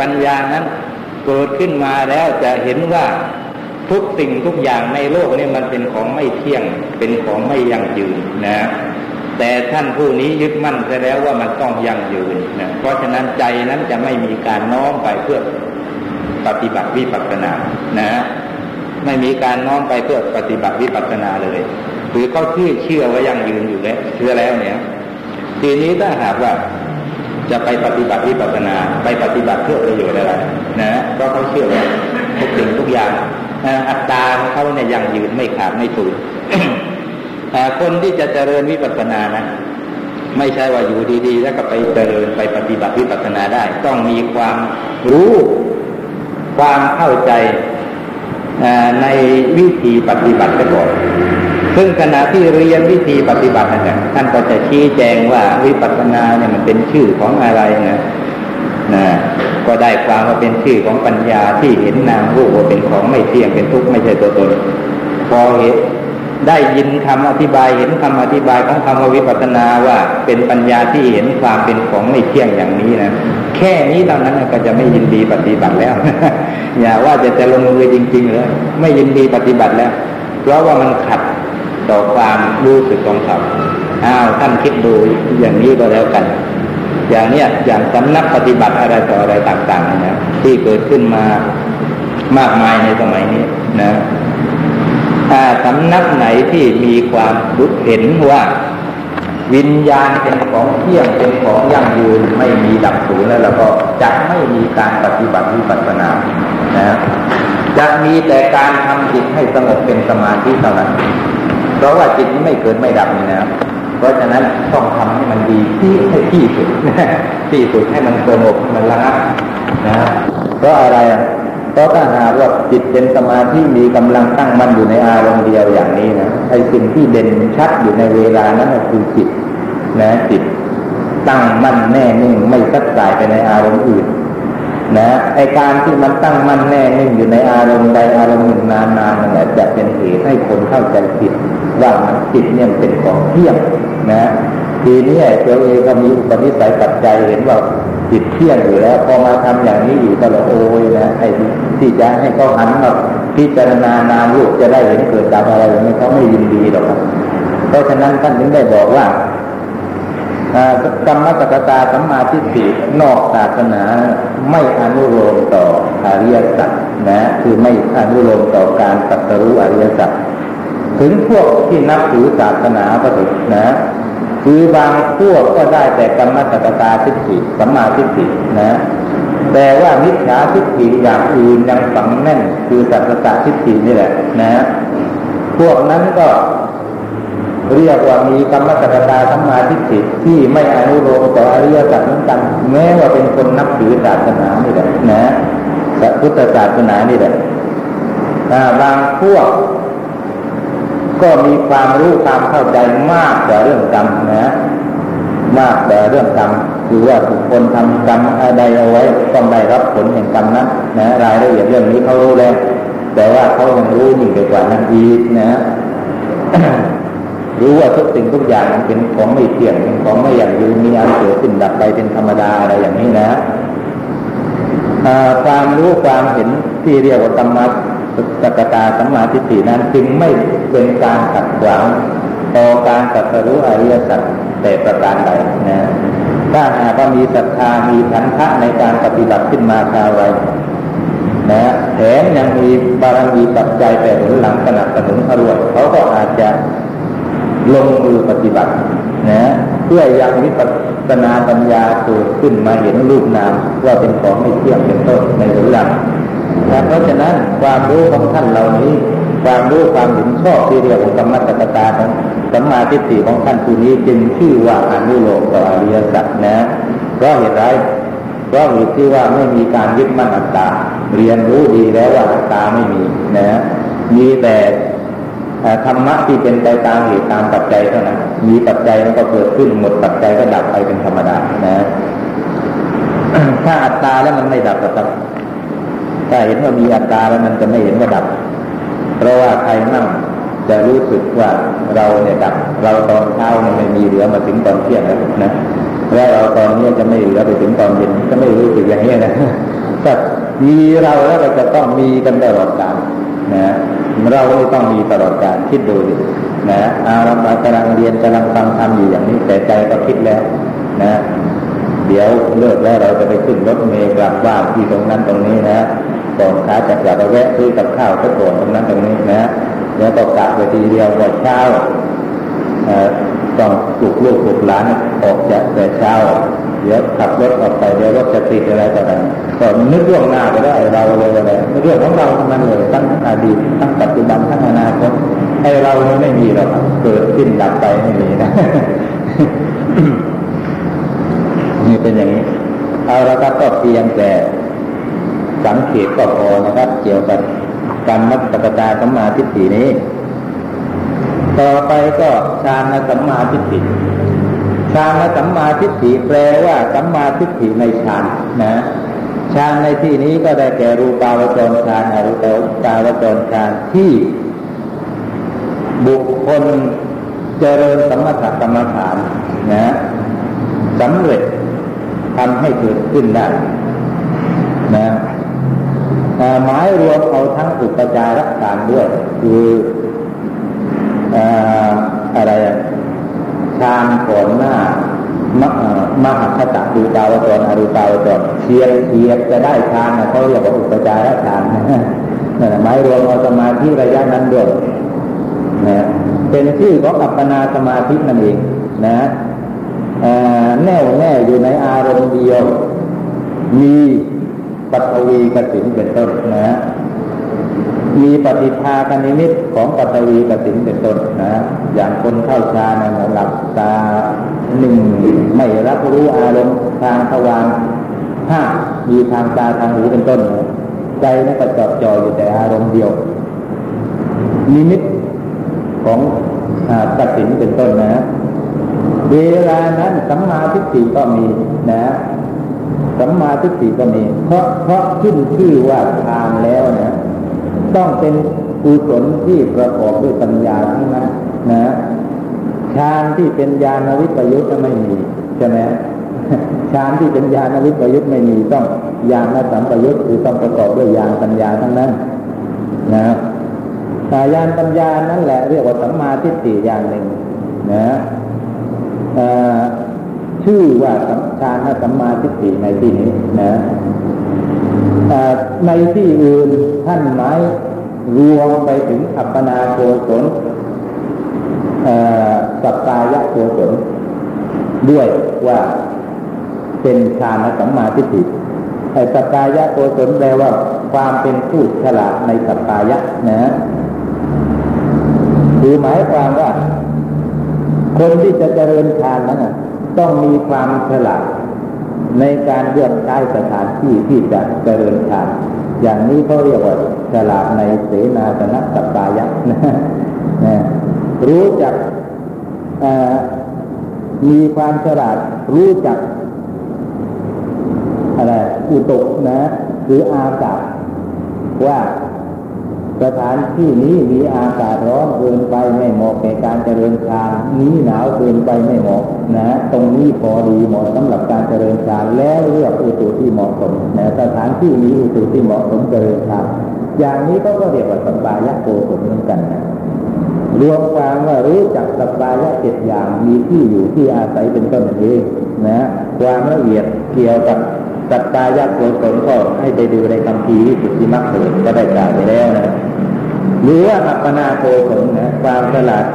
ปัญญานั้นเกิดขึ้นมาแล้วจะเห็นว่าทุกสิ่งทุกอย่างในโลกนี้มันเป็นของไม่เที่ยง เป็นของไม่ยั่งยืนนะ แต่ท่านผู้นี้ยึดมั่นไปแล้วว่ามันต้องยั่งยืนนะเพราะฉะนั้นใจนั้นจะไม่มีการน้อมไปเพื่อปฏิบัติวิปัสสนานะไม่มีการน้อมไปเพื่อปฏิบัติวิปัสสนาเลย หรือเขาเชื่อเชื่อว่ายั่งยืนอยู่แล้วเชื่อแล้วเนี่ย ทีนี้ถ้าหากว่า จะไปปฏิบัติวิปัสสนา ไปปฏิบัติเพื่อประโยชน์อะไรนะเพราะเขาเชื่อว่าทุกสิ่งทุกอย่างอัตตาเขาเนี่ยยังยืนไม่ขาดไม่สูญคนที่จะเจริญวิปัสสนานะไม่ใช่ว่าอยู่ดีๆ แล้วก็ไปเจริญไปปฏิบัติวิปัสสนาได้ ต้องมีความรู้ความเข้าใจในวิธีปฏิบัติก่อน ซึ่งขณะที่เรียนวิธีปฏิบัตินั่นท่านก็จะชี้แจงว่าวิปัสสนาเนี่ยมันเป็นชื่อของอะไรนะนะก็ได้ความว่าเป็นชื่อของปัญญาที่เห็นนามรูปว่าเป็นของไม่เที่ยงเป็นทุกข์ไม่ใช่ตัวตน พอเห็นได้ยินคำอธิบายเห็นคำอธิบายของคำว่าวิปัสสนาว่าเป็นปัญญาที่เห็นความเป็นของไม่เที่ยงอย่างนี้นะแค่นี้เท่านั้นก็จะไม่ยินดีปฏิบัติแล้วอย่าว่าจะจะลงมือจริง ๆ เลย ไม่ยินดีปฏิบัติแล้ว เพราะว่ามันขัด ต่อความรู้สึกของเขาอ้าวท่านคิดดูอย่างนี้ก็แล้วกัน อย่างเนี้ยอย่างสำนักปฏิบัติอะไรต่ออะไรต่างๆนะที่เกิดขึ้นมามากมายในสมัยนี้นะถ้าสำนักไหนที่มีความรู้เห็นว่าวิญญาณเป็นของเที่ยงเป็นของยั่งยืนไม่มีดับสูญแล้วเราก็จะไม่มีการปฏิบัติวิปัสสนานะจะมีแต่การทำจิตให้สงบเป็นสมาธิเท่านั้น เพราะว่าจิตนี้ไม่เกิดไม่ดับนี่นะเพราะฉะนั้นต้องทำให้มันดีที่ให้ที่สุดที่สุดให้มันสงบมันระงับนะเพราะอะไรอะเพราะถ้าหากว่าจิตเป็นสมาธิมีกำลังตั้งมั่นอยู่ในอารมณ์เดียวอย่างนี้นะไอ้สิ่งที่เด่นชัดอยู่ในเวลานั้นคือจิตนะจิตตั้งมั่นแน่นิ่งไม่สัดสายไปในอารมณ์อื่น นะไอการที่มันตั้งมั่นแน่นิ่งอยู่ในอารมณ์ใดอารมณ์หนึ่งนานๆนั่นแหละจะเป็นเหตุให้คนเข้าใจผิดว่ามันจิตเนี่ยเป็นของเที่ยงนะทีนี้ตัวเองก็มีอุปนิสัยปัจจัยเห็นว่าจิตเที่ยงอยู่แล้วพอมาทำอย่างนี้อยู่ตลอดโอ้ยนะไอ้ที่จะให้เขาหันมาพิจารณานามรูปจะได้เห็นเกิดดับอะไรอย่างนี้เขาไม่ยินดีหรอกเพราะฉะนั้นท่านถึงได้บอกว่า กรรมสกตาสัมมาทิฏฐินอกศาสนาไม่อนุโลมต่ออริยสัจนะ คือไม่อนุโลมต่อการตัดรู้อริยสัจถึงพวกที่นับถือศาสนาก็ถึงนะคือบางพวกก็ได้แต่กรรมสกตาทิฏฐิสัมมาทิฏฐินะแต่ว่ามิจฉาทิฏฐิอย่างอื่นยังฝังแน่น คือสัจตาทิฏฐินี่แหละนะ พวกนั้นก็ เรียกว่ามีกรรมสกตาสัมมาทิฏฐิที่ไม่อนุโลมต่ออริยสัจเหมือนกันแม้ว่าเป็นคนนับถือศาสนานี่แหละนะพุทธศาสนานี่แหละบางพวกก็มีความรู้ความเข้าใจมากกว่าเรื่องกรรมนะ มากกว่าเรื่องกรรมคือว่าทุกคนทำกรรมใดเอาไว้ต้องได้รับผลแห่งกรรมนั้นนะรายละเอียดเรื่องนี้เขารู้แล้วแต่ว่าเขายังรู้ยิ่งไปกว่านั้นอีกนะ รู้ว่าทุกสิ่งทุกอย่างมันเป็นของไม่เที่ยงเป็นของไม่อย่างยืนมีอันเกิดขึ้นดับไปเป็นธรรมดาอะไรอย่างนี้นะความรู้ความเห็นที่เรียกว่าธรรมะสกตาสัมมาทิฏฐินั้นจึงไม่เป็นการขัดขวางต่อการตัดรู้อริยสัจแต่ประการใดนะถ้าหากว่ามีศรัทธามีทันทะในการปฏิบัติขึ้นมาคราวไรนะแถมยังมีบารมีปัจจัยแต่หนุนหลังสนับสนุนเขาด้วยเขาก็อาจจะ ลงมือปฏิบัตินะเพื่อยังวิปัสสนาปัญญาเกิดขึ้นมาเห็นรูปนามว่าเป็นของไม่เที่ยงเป็นต้นในหลังเพราะฉะนั้นความรู้ของท่านเหล่านี้ความรู้ความเห็นชอบที่เรียกว่ากรรมตกตาของสัมมาทิฏฐิของท่านผู้นี้จึงชื่อว่าอนุโลมต่ออริยสัจนะเพราะเหตุไรเพราะเหตุที่ว่าไม่มีการยึดมั่นอัตตา เรียนรู้ดีแล้วว่าอัตตาไม่มีนะมีแต่ ธรรมะที่เป็นไปตามเหตุตามปัจจัยเท่านั้น มีปัจจัยมันก็เกิดขึ้นหมดปัจจัยก็ดับไปเป็นธรรมดานะถ้าอัตตาแล้วมันไม่ดับก็ต้องถ้าเห็นว่ามีอัตตาแล้วมันจะไม่เห็นว่าดับ เพราะว่าใครนั่งจะรู้สึกว่าเราเนี่ยดับ เราตอนเช้ามันไม่มีเหลือมาถึงตอนเที่ยงแล้วนะแล้วเราตอนนี้จะไม่เหลือไปถึงตอนเย็นก็ไม่รู้สึกอย่างนี้นะถ้ามีเราแล้วเราจะต้องมีกันตลอดกาลนะ เราไม่ต้องมีตลอดกาลคิดดูดินะอาเรากำลังเรียนกำลังฟังทำอยู่อย่างนี้แต่ใจก็คิดแล้ว นะ เดี๋ยวเลิกแล้วเราจะไปขึ้นรถเมล์กลับบ้านที่ตรงนั้นตรงนี้นะก่อนขาจะกลับไปแวะซื้อกับข้าวก็ก่อนตรงนั้นตรงนี้นะแล้วก็กลับไปทีเดียวพอเช้าต้องปลุกลูกปลุกหลานออกจากแต่เช้า เดี๋ยวขับรถออกไปเดี๋ยวรถจะติดอะไรต่างๆก็นึกเรื่องหน้าไปได้เราเลยอะไรเรื่องของเราทั้งนั้นเลยทั้งอดีตทั้งปัจจุบันทั้งอนาคตไอเราไม่มีหรอกเกิดขึ้นดับไปไม่มีนะนี่เป็นอย่างนี้ เอาละครับก็เพียงแต่สังเกตก็พอนะครับ เกี่ยวกับการมัตตปตาสัมมาทิฏฐินี้ ต่อไปก็ฌานสัมมาทิฏฐิ ฌานสัมมาทิฏฐิแปลว่าสัมมาทิฏฐิในฌานนะฌานในที่นี้ก็ได้แก่รูปาวจรฌานอรูปาวจรฌานที่บุคคลเจริญสมถกรรมฐานนะสำเร็จทำให้เกิดขึ้นได้นะหมายรวมเอาทั้งอุปจารฌานด้วย คืออะไร ฌานก่อนหน้ามมหาคตดูตาวจรอรูปาวจรเทียบเทียบจะได้ฌานเขาเรียกว่าอุปจารฌานนั่นหมายรวมเอาสมาธิระยะนั้นด้วยนะเป็นชื่อของอัปปนาสมาธินั่นเองนะแน่วแน่อยู่ในอารมณ์เดียว มีปัตวีกสินเป็นต้นนะ มีปฏิภาคณิมิตของปัตวีกสินเป็นต้นนะ อย่างคนเข้าฌานนะหลับตาหนึ่งไม่รับรู้อารมณ์ทางทวารห้ามีทางตาทางหูเป็นต้น ใจนี่ก็จดจ่ออยู่แต่อารมณ์เดียว นิมิตของกสินเป็นต้นนะ เวลานั้นสัมมาทิฏฐิก็มีนะสัมมาทิฏฐิก็มี เพราะเพราะขึ้นชื่อว่าทานแล้วน ต้องเป็นกุศลที่ประกอบด้วยปัญญาทั้งนั้นนะฌานที่เป็นญาณวิปยุทธ์ไม่มีใช่ไหมฌานที่เป็นญาณวิปยุทธ์ไม่มีต้องญาณสัมปยุทธ์คือต้องประกอบด้วยญาณปัญญาทั้งนั้นนะญาณปัญญานั่นแหละเรียกว่าสัมมาทิฏฐิอย่างหนึ่งนะชื่อว่าสัมชานสัมมาทิฏฐิในที่นี้นะ ในที่อื่นท่านหมายรวมไปถึงอัปปนาโกศลสัปตายะโกศลด้วยว่าเป็นฌานสัมมาทิฏฐิไอ้สัปตายะโกศลแปลว่าความเป็นผู้ฉลาดในสัปตายะนะคือหมายความว่า คนที่จะเจริญฌานนั้นต้องมีความฉลาด ในการเลือกใช้สถานที่ที่จะเจริญฌานอย่างนี้เขาเรียกว่าฉลาดในเสนาสนะสัปตายะนะรู้จักมีความฉลาดรู้จักอะไรอุตุนะคืออากาศว่า สถานที่นี้มีอากาศร้อนเกินไปไม่เหมาะแก่การเจริญฌานนี้หนาวเกินไปไม่เหมาะนะ ตรงนี้พอดีเหมาะสำหรับการเจริญฌานแล้วเลือกอุตุที่เหมาะสมนะสถานที่มีอุตุที่เหมาะสมเจริญฌานอย่างนี้ก็ก็เรียกว่าสัมปายะโกศลเหมือนกันนะรวมความว่ารู้จักสัมปายะเจ็ดอย่างมีที่อยู่ที่อาศัยเป็นต้นเองนะความละเอียดเกี่ยวกับสัตตายะโกศลก็ให้ไปดูในคำพีสุทธิมรรคเถิดก็ได้กล่าวไปแล้วนะ หรือว่าอัปปนาโกศลนะความฉลาด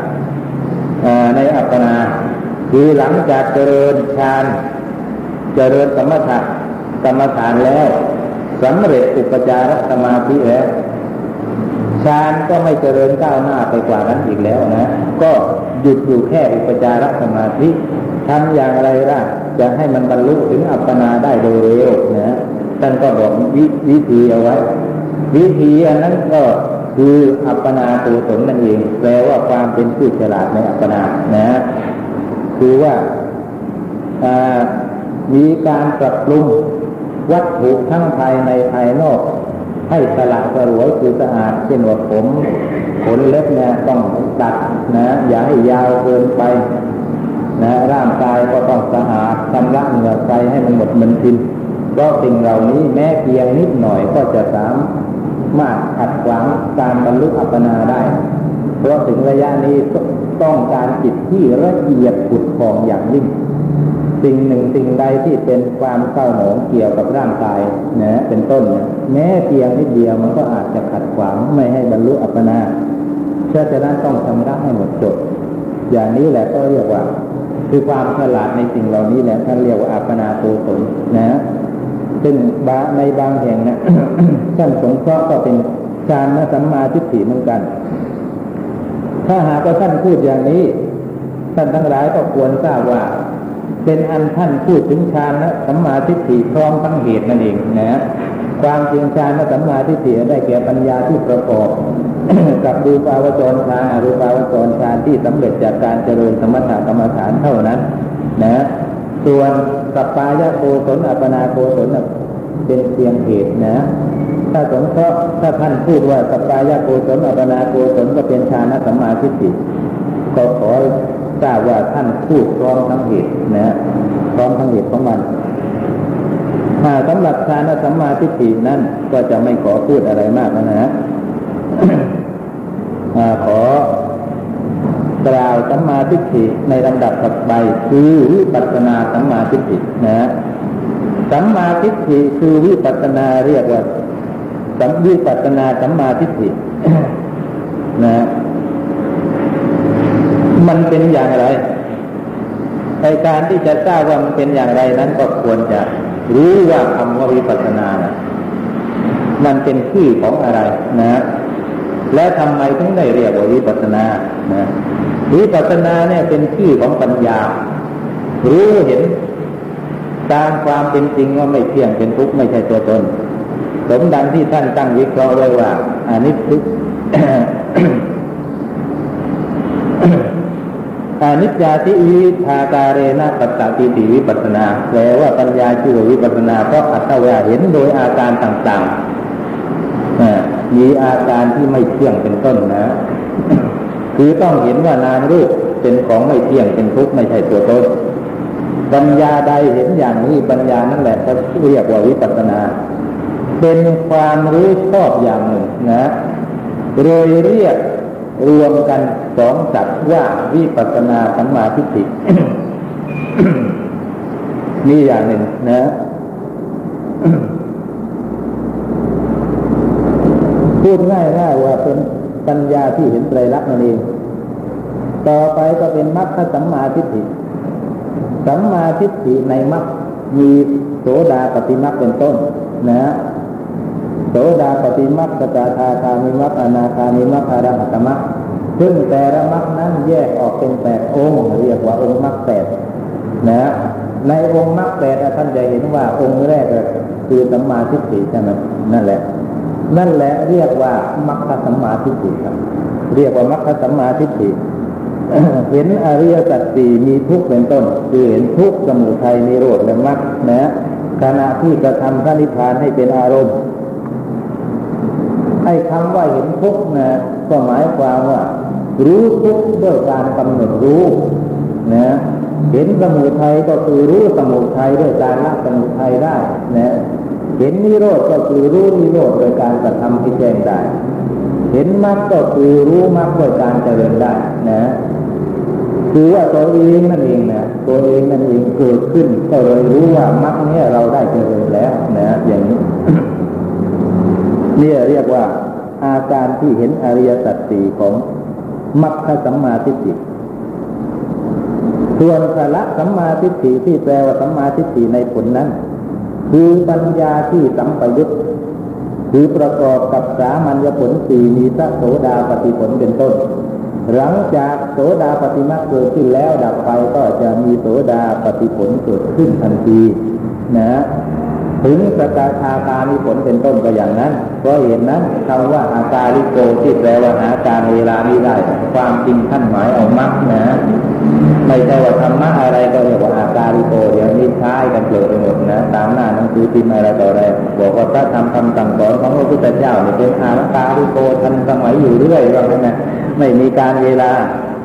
ในอัปปนา คือหลังจากเจริญฌานเจริญสมถะกรรมฐานแล้วสำเร็จอุปจารสมาธิแล้วฌานก็ไม่เจริญก้าวหน้าไปกว่านั้นอีกแล้วนะ ก็หยุดอยู่แค่อุปจารสมาธิทำอย่างไรล่ะ จะให้มันบรรลุถึงอัปปนาได้โดยเร็วนะท่านก็บอกววิธีเอาไว้ วิธีอันนั้นก็ คืออัปปนาตัวสนนั่นเองแปลว่าความเป็นผู้ฉลาดในอัปปนานะคือว่ามีการปรับปรุงวัตถุทั้งภายในภายนอก ให้สละสลวยคือสะอาดเช่นว่าผมขนเล็บเนี่ยต้องตัดนะอย่าให้ยาวเกินไปนะร่างกายก็ต้องสะอาดชำระเหงื่อใจให้มันหมดมันทินเพราะสิ่งเหล่านี้แม้เพียงนิดหน่อยก็จะสามารถขัดขวางการบรรลุอัปปนาได้ เพราะถึงระยะนี้ต้องการจิตที่ละเอียดขุดฟองอย่างยิ่ง สิ่งหนึ่งสิ่งใดที่เป็นความเศร้าหมองเกี่ยวกับร่างกายนะเป็นต้นเนี่ยแม้เพียงนิดเดียวมันก็อาจจะขัดขวางไม่ให้บรรลุอัปปนาเชื่อจะนั้นต้องชำระให้หมดจด อย่างนี้แหละก็เรียกว่า คือความฉลาดในสิ่งเหล่านี้แหละท่านเรียกว่าอัปปนาโตสนนะ ซึ่งบาในบางแห่งนะท่านสงเคราะห์ก็เป็นฌานสัมมาทิฏฐิเหมือนกัน ถ้าหากว่าท่านพูดอย่างนี้ ท่านทั้งหลายก็ควรทราบว่า เป็นอันท่านพูดถึงฌานและสัมมาทิฏฐิพร้อมทั้งเหตุนั่นเองนะความจริงฌานและสัมมาทิฏฐิได้แก่ปัญญาที่ประกอบกับรูปาวจรฌานอรูปาวจรฌานที่สำเร็จจากการเจริญสมถกรรมฐานเท่านั้น นะ ส่วน สัปปายะโกศลอัปนาโกศลเป็นเพียงเหตุนะ ถ้าสงเคราะห์ถ้าท่านพูดว่าสัปปายะโกศลอัปนาโกศลก็เป็นฌานสัมมาทิฏฐิก็ขอทราบว่าท่านพูดพร้อมทั้งเหตุนะพร้อมทั้งเหตุของมันถ้าสำหรับฌานสัมมาทิฏฐินั้นก็จะไม่ขอพูดอะไรมากนะฮะขอ กล่าวสัมมาทิฏฐิในลำดับถัดไปคือวิปัสนาสัมมาทิฏฐินะสัมมาทิฏฐิคือวิปัสนาเรียกว่าสัมวิปัสนาสัมมาทิฏฐินะ มันเป็นอย่างไรในการที่จะทราบว่ามันเป็นอย่างไรนั้นก็ควรจะรู้ว่าคำว่าวิปัสนานะมันเป็นชื่ของอะไรนะ และทำไมถึงได้เรียกว่าวิปัสนานะ วิปัสนาเนี่ยเป็นชื่อของปัญญา รู้เห็นตามความเป็นจริงว่าไม่เที่ยงเป็นทุกข์ไม่ใช่ตัวตน สมดังที่ท่านตั้งวิเคราะห์ไว้ว่าอานิจจอานิจจาทิวิทาการเรนะปัสสติติวิปัสนาแปลว่าปัญญาชื่อวิปัสนาเพราะอัตวาเห็นโดยอาการต่างๆมีอาการที่ไม่เที่ยงเป็นต้นนะ คือต้องเห็นว่านามรูปเป็นของไม่เที่ยงเป็นทุกข์ไม่ใช่ตัวตนปัญญาใดเห็นอย่างนี้ปัญญานั่นแหละเขาเรียกว่าวิปัสสนา เป็นความรู้ชอบอย่างหนึ่งนะโดยเรียกรวมกันสองสัตว์ว่าวิปัสสนาสัมมาทิฏฐินี่อย่างหนึ่งนะพูดง่ายๆว่าเป็น ปัญญาที่เห็นไตรลักษณ์นั่นเอง ต่อไปก็เป็นมรรคสัมมาทิฏฐิ สัมมาทิฏฐิในมรรคมีโสดาปฏิมรรคเป็นต้นนะโสดาปฏิมรรคสกทาคามิมรรคอนาคามิมรรคอรหัตมรรคซึ่งแต่ละมรรคนั้นแยกออกเป็นแปดองค์ เรียกว่าองค์มรรคแปดนะในองค์มรรคแปดท่านจะเห็นว่าองค์แรกคือสัมมาทิฏฐิใช่ไหมนั่นแหละ นั่นแหละเรียกว่ามัคคสัมมาทิฏฐิครับ เรียกว่ามัคคสัมมาทิฏฐิเห็นอริยสัจสี่มีทุกข์เป็นต้น คือเห็นทุกข์สมุทัยนิโรธและมรรคนะขณะที่กระทำพระนิพพานให้เป็นอารมณ์ให้คำว่าเห็นทุกข์นะก็หมายความว่า รู้ทุกข์ด้วยการกำหนดรู้นะเห็นสมุทัยก็คือรู้สมุทัยด้วยการละสมุทัยได้นะ เห็นนิโรธก็คือรู้นิโรธโดยการกระทำให้แจ้งได้ เห็นมรรคก็คือรู้มรรคโดยการเจริญได้นะคือว่าตัวเองนั่นเองนะตัวเองนั่นเองเกิดขึ้น ก็เลยรู้ว่ามรรคนี้เราได้เจริญแล้วนะอย่างนี้เนี่ยเรียกว่าอาการที่เห็นอริยสัจสี่ของมรรคสัมมาทิฏฐิส่วนสาระสัมมาทิฏฐิที่แปลว่าสัมมาทิฏฐิในผลนั้น คือปัญญาที่สัมปยุตคือประกอบกับสามัญญผลสี่มีพระโสดาปฏิผลเป็นต้น หลังจากโสดาปฏิมาเกิดขึ้นแล้วดับไปก็จะมีโสดาปฏิผลเกิดขึ้นทันทีนะ ถึงสกาชาคามีผลเป็นต้นก็อย่างนั้น เพราะเห็นนั้นคำว่าอาการิโกที่แปลว่าหาการเวลานี้ได้ ความจริงท่านหมายเอามักนะไม่ใช่ว่าธรรมะอะไรก็เรียกว่าอาการิโกเดี๋ยวนี้ใช้กันเกลือไปหมดนะ ตามหน้าหนังสือพิมพ์อะไรต่ออะไรบอกว่าพระธรรมคำสั่งสอนของพระพุทธเจ้าเนี่ยเป็นอาการิโกทันสมัยอยู่เรื่อยว่างั้นนะไม่มีการเวลา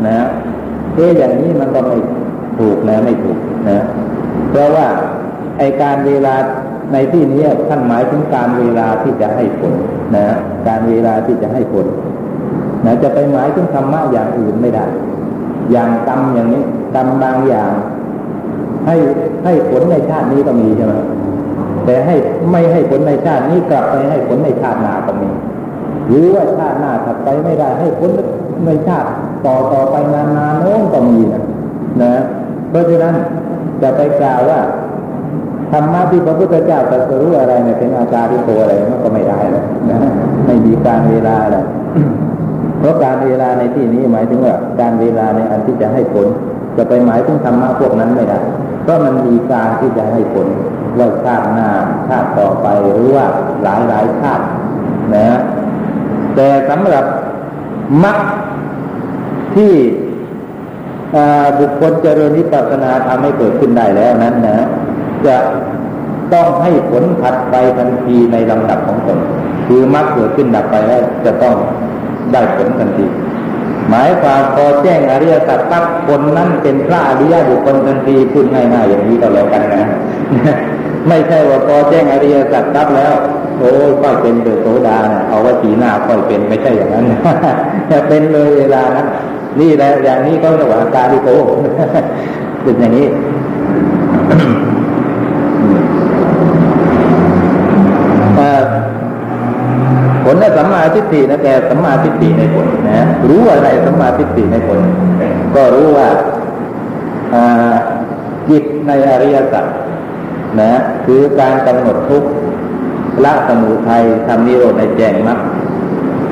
นะเอ๊อย่างนี้มันก็ไม่ถูกนะไม่ถูกนะ เพราะว่าไอการเวลา ในที่นี้ท่านหมายถึงการเวลาที่จะให้ผลนะการเวลาที่จะให้ผลนะจะไปหมายถึงธรรมะอย่างอื่นไม่ได้ อย่างกรรมอย่างนี้กรรมบางอย่าง ให้ให้ผลในชาตินี้ก็มีใช่ไหมแต่ให้ไม่ให้ผลในชาตินี้กลับไปให้ผลในชาติหน้าก็มีหรือว่าชาติหน้าถัดไปไม่ได้ให้ผลในชาติต่อต่อไปนานๆโน้นก็มีนะนะเพราะฉะนั้นจะไปกล่าวว่า ธรรมะที่พระพุทธเจ้าตรัสรู้อะไรเนี่ยเป็นอาจารย์ที่โตอะไรมันก็ไม่ได้เลยนะไม่มีการเวลาเลยเพราะการเวลาในที่นี้หมายถึงว่าการเวลาในอันที่จะให้ผล จะไปหมายถึงธรรมะพวกนั้นไม่ได้เพราะมันมีการที่จะให้ผลว่าชาติหน้าชาติต่อไปหรือว่าหลายหลายชาตินะแต่สำหรับมรรคที่บุคคลเจริญนิพพานาทำให้เกิดขึ้นได้แล้วนั้นนะ จะต้องให้ผลผัดไปทันทีในลำดับของตนคือมรรคเกิดขึ้นดับไปแล้วจะต้องได้ผลทันที หมายความพอแจ้งอริยสัจปั๊บคนนั้นเป็นพระอริยบุคคลทันทีพูดง่ายๆอย่างนี้ก็แล้วกันนะ ไม่ใช่ว่าพอแจ้งอริยสัจปั๊บแล้วโอ้ยค่อยเป็นเดอโสดาเอาว่าสีหน้าค่อยเป็นไม่ใช่อย่างนั้นเป็นเลยเวลานั้นนี่แหละอย่างนี้ก็เรียกว่าการดิโกเป็นอย่างนี้ผลในสั มมาทิฏฐินะแกสัมมาทิฏฐิในผลนะรู้อะไรสัมมาทิฏฐิในผล ก็รู้ว่าจิตในอริยสัจนะคือการกำหนดทุกข์ละสมุทัยทำนิโรธในแจงมรรค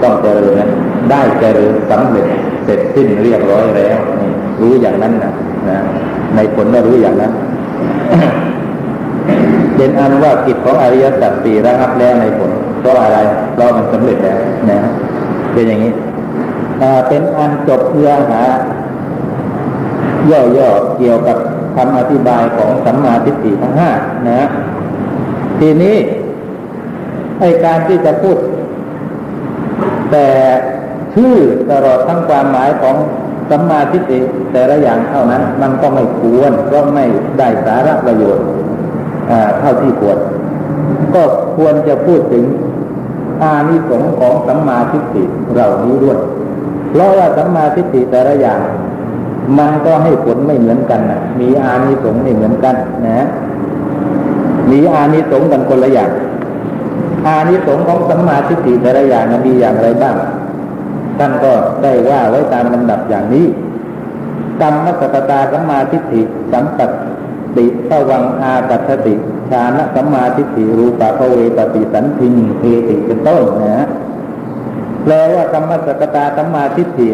ต้องเจริญนะได้เจริญสำเร็จเสร็จสิ้นเรียบร้อยแล้วนี่รู้อย่างนั้นนะนะในผลก็รู้อย่างนั้นเป็นอันว่ากิจของอริยสัจสี่ระงับแล้วในผล ราะอะไรเพราะมันสำเร็จแล้วนะเป็นอย่างนี้เป็นอันจบเนื้อหา ย่อๆเกี่ยวกับคำอธิบายของสัมมาทิฏฐิทั้งห้านะทีนี้ไอการที่จะพูด แต่ชื่อตลอดทั้งความหมายของสัมมาทิฏฐิแต่ละอย่างเท่านั้น มันก็ไม่ควรก็ไม่ได้สาระประโยชน์เท่าที่ควร ก็ควรจะพูดถึง อานิสงส์ของสัมมาทิฏฐิเหล่านี้ด้วย เพราะว่าสัมมาทิฏฐิแต่ละอย่าง มันก็ให้ผลไม่เหมือนกันนะมีอานิสงส์ไม่เหมือนกันนะ มีอานิสงส์กันคนละอย่าง อานิสงส์ของสัมมาทิฏฐิแต่ละอย่างมีอย่างไรบ้าง ท่านก็ได้ว่าไว้ตามลำดับอย่างนี้ กรรมมัสกตาสัมมาทิฏฐิสัมปัตติภวังอาปัตติ ฌานสัมมาทิฏฐิรูปะเวปฏิสันทิงเทติเป็นต้นนะฮะแปลว่ากรรมสกตาสัมมาทิฏฐิ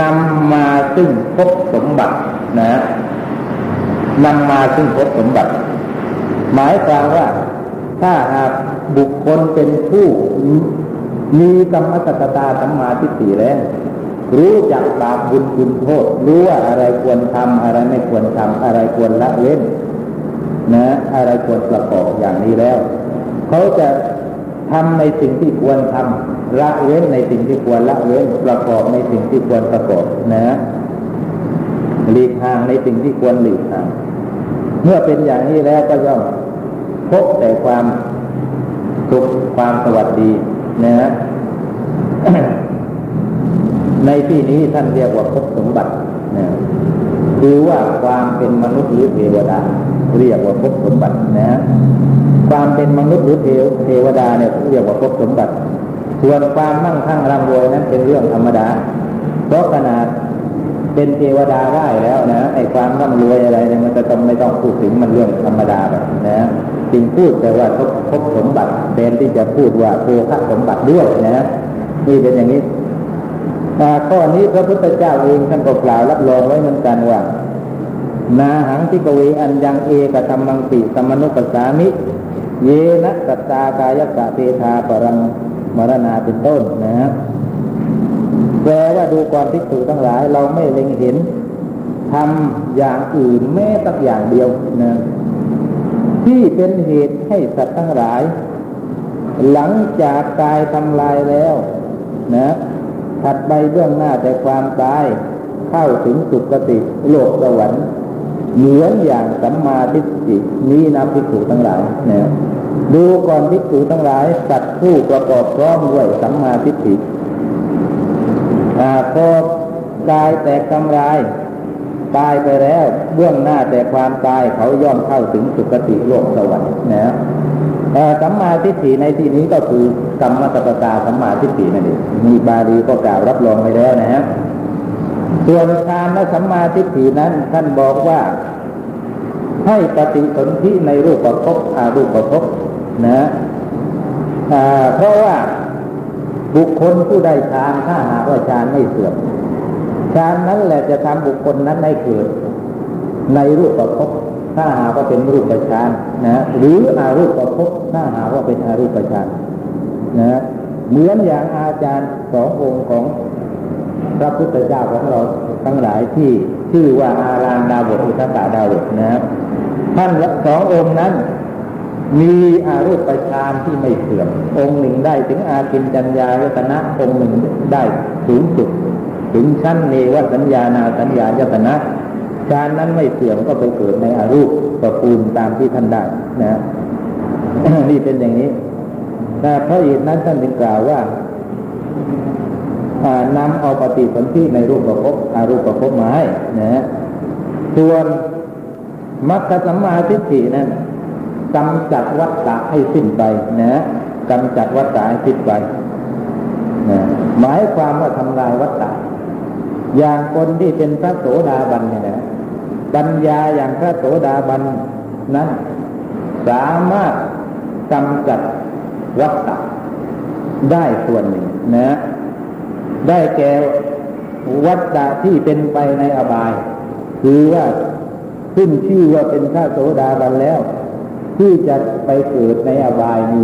นำมาซึ่งพบสมบัตินะนำมาซึ่งพบสมบัติ หมายความว่าถ้าหากบุคคลเป็นผู้มีกรรมสกตาสัมมาทิฏฐิแล้วรู้จักบาปบุญคุณโทษ รู้ว่าอะไรควรทำอะไรไม่ควรทำอะไรควรละเว้น นะอะไรควรประกอบอย่างนี้แล้ว เขาจะทำในสิ่งที่ควรทำละเว้นในสิ่งที่ควรละเว้นประกอบในสิ่งที่ควรประกอบนะหลีกทางในสิ่งที่ควรหลีกทางเมื่อเป็นอย่างนี้แล้วก็ย่อมพบแต่ความสุขความสวัสดีนะในที่นี้ท่านเรียกว่าพบสมบัตินะคือว่าความเป็นมนุษย์หรือเทวดา เรียกว่าพบสมบัตินะ ความเป็นมนุษย์หรือเทวดาเนี่ยเรียกว่าพบสมบัติ ส่วนความมั่งคั่งร่ำรวยนั้นเป็นเรื่องธรรมดา เพราะขนาดเป็นเทวดาได้แล้วนะไอ้ความร่ำรวยอะไรเนี่ยมันจะต้องไม่ต้องพูดถึงมันเรื่องธรรมดาแบบนะจริงพูดแต่ว่าพบพบสมบัติแทนที่จะพูดว่าโภคสมบัติด้วยนะนี่เป็นอย่างนี้ข้อนี้พระพุทธเจ้าเองท่านก็กล่าวรับรองไว้เหมือนกันว่า นาหังทิกเวอันยังเอกธรรมังปิสมนุปสามิ เยนะสัตตากายกะเทธาปรังมรณาเป็นต้นนะฮะแปลว่าดูความทิฏฐิทั้งหลายเราไม่เล็งเห็นทำอย่างอื่นแม้สักอย่างเดียวนะที่เป็นเหตุให้สัตว์ทั้งหลาย หลังจากกายทำลายแล้วนะถัดไปเบื้องหน้าแต่ความตายเข้าถึงสุคติโลกสวรรค์ เหมือนอย่างสัมมาทิฏฐินี้นะพิสูจทั้งหลายนะดูก่อนพิสูจทั้งหลายสัตว์ผู้ประกอบพร้อมด้วยสัมมาทิฏฐิพอกายแตกกำไรตายไปแล้วเบื้องหน้าแต่ความตายเขาย่อมเข้าถึงสุคติโลกสวรรค์นะสัมมาทิฏฐิในที่นี้ก็คือกรรมตตาสัมมาทิฏฐินั่นเองมีบาลีก็กล่าวรับรองไว้แล้วนะฮะ ส่วนฌานและสัมมาทิฏฐินั้นท่านบอกว่า ให้ปฏิสนธิในรูปประพบอารูปประพบนะเพราะว่าบุคคลผู้ได้ฌานถ้าหากว่าฌานไม่เสื่อมฌานนั้นแหละจะทำบุคคลนั้นให้เกิด ในรูปประพบถ้าหากว่าเป็นรูปฌานนะหรืออารูปประพบถ้าหากว่าเป็นอารูปฌานนะเหมือนอย่างอาจารย์สององค์ของ ระพุทธเจ้าของเราทั้งหลายที่ชื่อว่าอารามดาวบทอุตตาดาวบทนะท่านสององค์นั้น มีอารูปฌานที่ไม่เสื่อม องค์หนึ่งได้ถึงอากินจัญญายตนะองค์หนึ่งได้สูงสุดถึงชั้นเนวสัญญานาสัญญายตนะฌานนั้นไม่เสื่อมก็ไปเกิดในอารูปประปูลตามที่ท่านได้นะนี่เป็นอย่างนี้แต่เพราะเหตุนั้นท่านจึงกล่าวว่า นำเอาปฏิสนธิในรูปประพบอารูปประพบมาให้นะส่วนมัคคสัมมาทิฏฐินั้นกำจัดวัฏฏะให้สิ้นไปนะกำจัดวัฏฏะให้สิ้นไปนะหมายความว่าทำลายวัฏฏะอย่างคนที่เป็นพระโสดาบันเนี่ยนะปัญญาอย่างพระโสดาบันนั้น สามารถกำจัดวัฏฏะได้ส่วนหนึ่งนะ ได้แก่วัฏฏะที่เป็นไปในอบาย คือว่าขึ้นชื่อว่าเป็นพระโสดาบันแล้ว ที่จะไปเกิดในอบายมี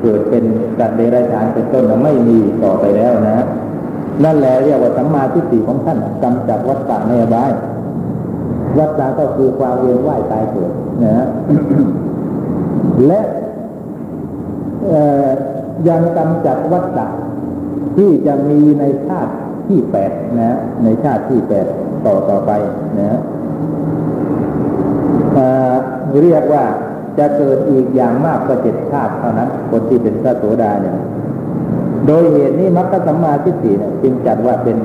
เกิดเป็นสัตว์เดรัจฉานเป็นต้นไม่มีต่อไปแล้วนะนั่นแหละเรียกว่าสัมมาทิฏฐิของท่านกำจัดวัฏฏะในอบายวัฏฏะก็คือความเวียนว่ายตายเกิดนะและยังกำจัดวัฏฏะ ที่จะมีในชาติที่แปดนะ ในชาติที่แปดต่อต่อไปนะเรียกว่าจะเกิดอีกอย่างมากก็เจ็ดชาติเท่านั้น คนที่เป็นพระโสดาเนี่ย โดยเหตุนี้มัคคสัมมาทิฏฐิเนี่ยจึงจัดว่าเป็น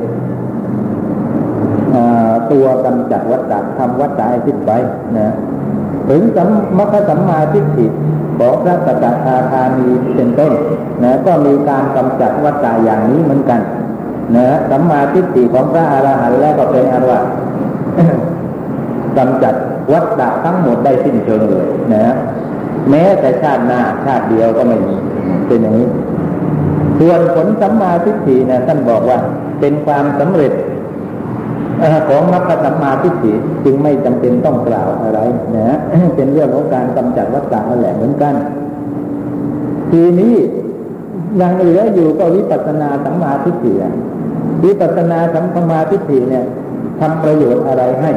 ตัวกำจัดวัฏฏะทำวัฏฏะให้สิ้นไปนะถึงสัมมัคคสัมมาทิฏฐิ ของพระสกทาคามีเป็นต้นนะก็มีการกำจัดวัฏฏะอย่างนี้เหมือนกันนะสัมมาทิฏฐิของพระอรหันต์แล้วก็เป็นอรหันต์กำจัดวัฏฏะทั้งหมดได้สิ้นเชิงเลยนะแม้แต่ชาติหน้าชาติเดียวก็ไม่มีเป็นอย่างนี้ส่วนผลสัมมาทิฏฐินะท่านบอกว่าเป็นความสำเร็จ ของมรรคสัมมาทิฏฐิจึงไม่จำเป็นต้องกล่าวอะไรนะเป็นเรื่องของการกำจัดวัฏฏะนั่นแหละเหมือนกัน ทีนี้ยังเหลืออยู่ก็วิปัสสนาสัมมาทิฏฐิวิปัสสนาสัมมาทิฏฐิเนี่ยทำประโยชน์อะไรให้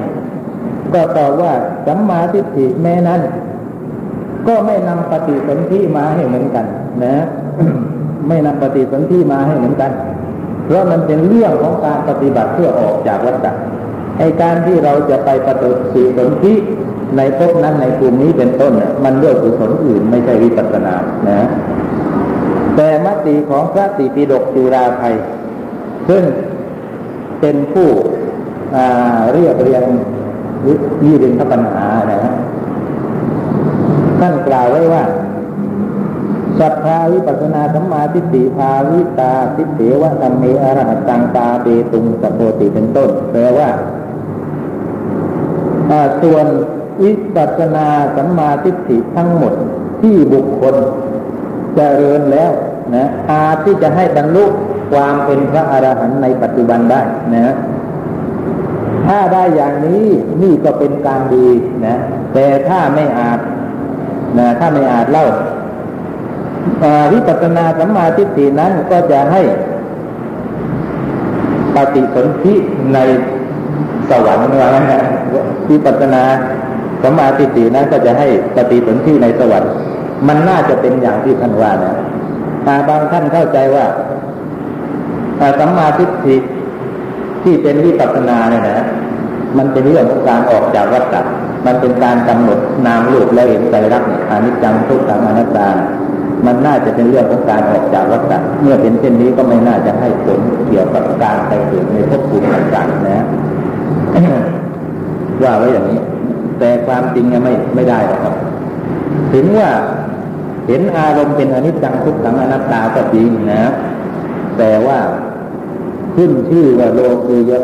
ก็ตอบว่าสัมมาทิฏฐิแม้นั้น ก็ไม่นำปฏิสนธิมาให้เหมือนกัน นะ ไม่นำปฏิสนธิมาให้เหมือนกัน เพราะมันเป็นเรื่องของการปฏิบัติเพื่อออกจากวัฏฏะไอการที่เราจะไปปฏิสีสนธิในภพนั้นในภูมินี้เป็นต้นเนี่ยมันด้วยกุศลอื่นไม่ใช่วิปัสสนานะ แต่มติของพระติปิฎกจุราไทยซึ่งเป็นผู้เรียบเรียงยี่เรียนทปัญหานะฮะท่านกล่าวไว้ว่า สัทธาวิปัสนาสัมมาทิฏฐิภาวิตาทิฏฐิวะธรรมเมอรหัตตังตาเบตุงสัพโพติเป็นต้นแปลว่าส่วนวิปัสนาสัมมาทิฏฐิทั้งหมดที่บุคคลจเจริญแล้วนะอาที่จะให้บรรลุความเป็นพระอรหันต์ในปัจจุบันได้นะถ้าได้อย่างนี้นี่ก็เป็นการดีนะแต่ถ้าไม่อาจนะถ้าไม่อาจเล่า วิปัสสนาสัมมาทิฏฐินั้นก็จะให้ปฏิสนธิในสวรรค์ว่าวิปัสสนาสัมมาทิฏฐินั้นก็จะให้ปฏิสนธิในสวรรค์ มันน่าจะเป็นอย่างที่ท่านว่านะบางท่านเข้าใจว่าสัมมาทิฏฐิที่เป็นวิปัสสนาเนี่ยนะ มันเป็นเรื่องของการออกจากวัฏฏะมันเป็นการกำหนดนามรูปและเห็นใจรักอนิจจังทุกขังอนัตตา มันน่าจะเป็นเรื่องของการออกจากวัฏฏะเมื่อเป็นเช่นนี้ก็ไม่น่าจะให้ผลเกี่ยวกับการไปเกิดในภพภูมิต่างๆนะว่าไว้อย่างนี้ แต่ความจริงยังไม่ไม่ได้หรอกครับ ถึงว่าเห็นอารมณ์เป็นอนิจจังทุกขังอนัตตาก็จริงนะ แต่ว่าขึ้นชื่อว่าโลกุยะ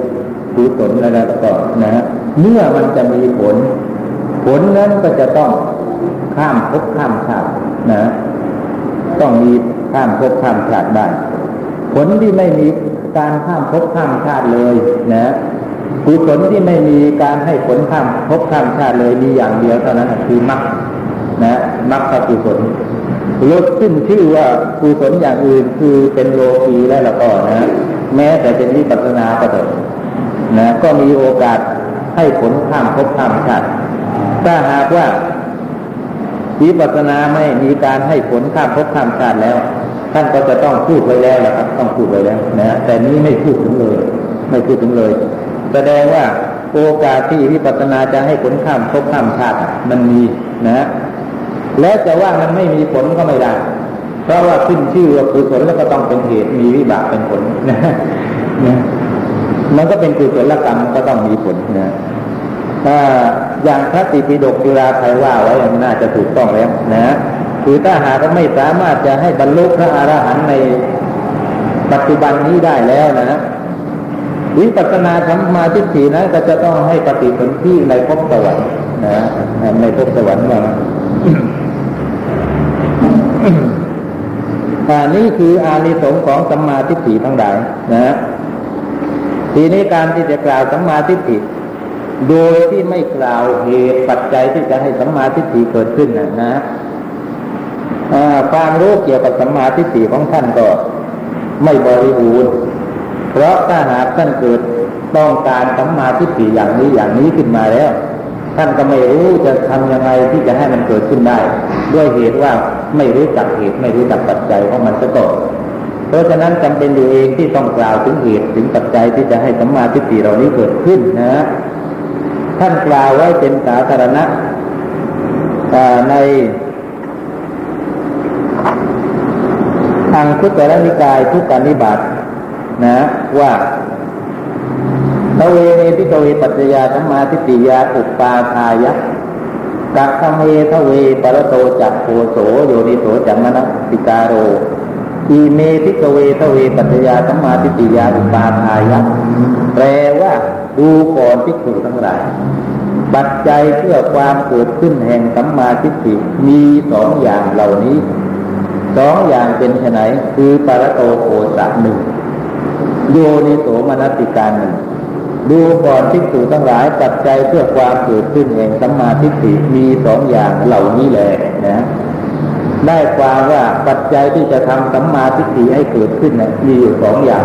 กุศลอะไรก็นะเมื่อมันจะมีผล ผลนั้นก็จะต้องข้ามภพข้ามชาตินะ ต้องมีข้ามภพข้ามชาติได้ผลที่ไม่มีการข้ามภพข้ามชาติเลยนะกุศลที่ไม่มีการให้ผลข้ามภพข้ามชาติเลยมีอย่างเดียวเท่านั้นคือมรรคนะมรรคกุศลลดขึ้นชื่อว่ากุศลอย่างอื่นคือเป็นโลกีและละก็นะ แม้แต่เป็นวิปัสสนาก็เถอะนะก็มีโอกาสให้ผลข้ามภพข้ามชาติถ้าหากว่า วิปัสสนาไม่มีการให้ผลข้ามภพข้ามชาติแล้ว ท่านก็จะต้องพูดไว้แล้วละครับ ต้องพูดไว้แล้วนะแต่นี้ไม่พูดถึงเลย ไม่พูดถึงเลย แสดงว่าโอกาสที่วิปัสสนาจะให้ผลข้ามภพข้ามชาติมันมีนะแล้วจะว่ามันไม่มีผลก็ไม่ได้ เพราะว่าขึ้นชื่อว่ากุศลแล้วก็ต้องเป็นเหตุมีวิบากเป็นผลนะมันก็เป็นกุศลกรรมก็ต้องมีผลนะ อย่างพระติปิฎกจุฬาไทยว่าไว้น่าจะถูกต้องแล้วนะคือถ้าหากไม่สามารถจะให้บรรลุพระอรหันต์ในปัจจุบันนี้ได้แล้วนะวิปัสสนาธรรมาทิฏฐินะก็จะต้องให้ปฏิสนธิในภพสวรรค์นะในภพสวรรค์ว่าอันนี้คืออานิสงส์ของสัมมาทิฏฐิทั้งหลายนะทีนี้การที่จะกล่าวสัมมาทิฏฐิ โดยที่ไม่กล่าวเหตุปัจจัยที่จะให้สัมมาทิฏฐิเกิดขึ้นนะนะความรู้เกี่ยวกับสัมมาทิฏฐิของท่านก็ไม่บริบูรณ์ เพราะถ้าหากท่านเกิดต้องการสัมมาทิฏฐิอย่างนี้อย่างนี้ขึ้นมาแล้ว ท่านก็ไม่รู้จะทำยังไงที่จะให้มันเกิดขึ้นได้ ด้วยเหตุว่าไม่รู้จักเหตุไม่รู้จักปัจจัยของมันซะก่อนเพราะฉะนั้นจำเป็นอยู่เองที่ต้องกล่าวถึงเหตุถึงปัจจัยที่จะให้สัมมาทิฏฐิเหล่านี้เกิดขึ้นนะ ท่านกล่าวไว้เป็นสาธารณะในทางพุทธนิกายทุกการนิบาตนะว่าทเวเนพิกเวปัจจยาธรรมาทิฏฐิยาอุปาทายะกตเม เทฺวปรโต จ โฆโสโยนิโส จ มนสิกาโรอิเม ภิกขเว เทฺวปัจจยา สัมมาทิฏฐิยาอุปปาทายะแปล ดูก่อนภิกษุทั้งหลายปัจจัยเพื่อความเกิดขึ้นแห่งสัมมาทิฏฐิมีสองอย่างเหล่านี้สองอย่างเป็นไฉนคือปรโตโฆสะหนึ่งโยนิโสมนสิการหนึ่งดูก่อนทิฏฐิทั้งหลายปัจจัยเพื่อความเกิดขึ้นแห่งสัมมาทิฏฐิมีสองอย่างเหล่านี้แหละนะได้ความว่าปัจจัยที่จะทำสัมมาทิฏฐิให้เกิดขึ้นนะมีอยู่สองอย่าง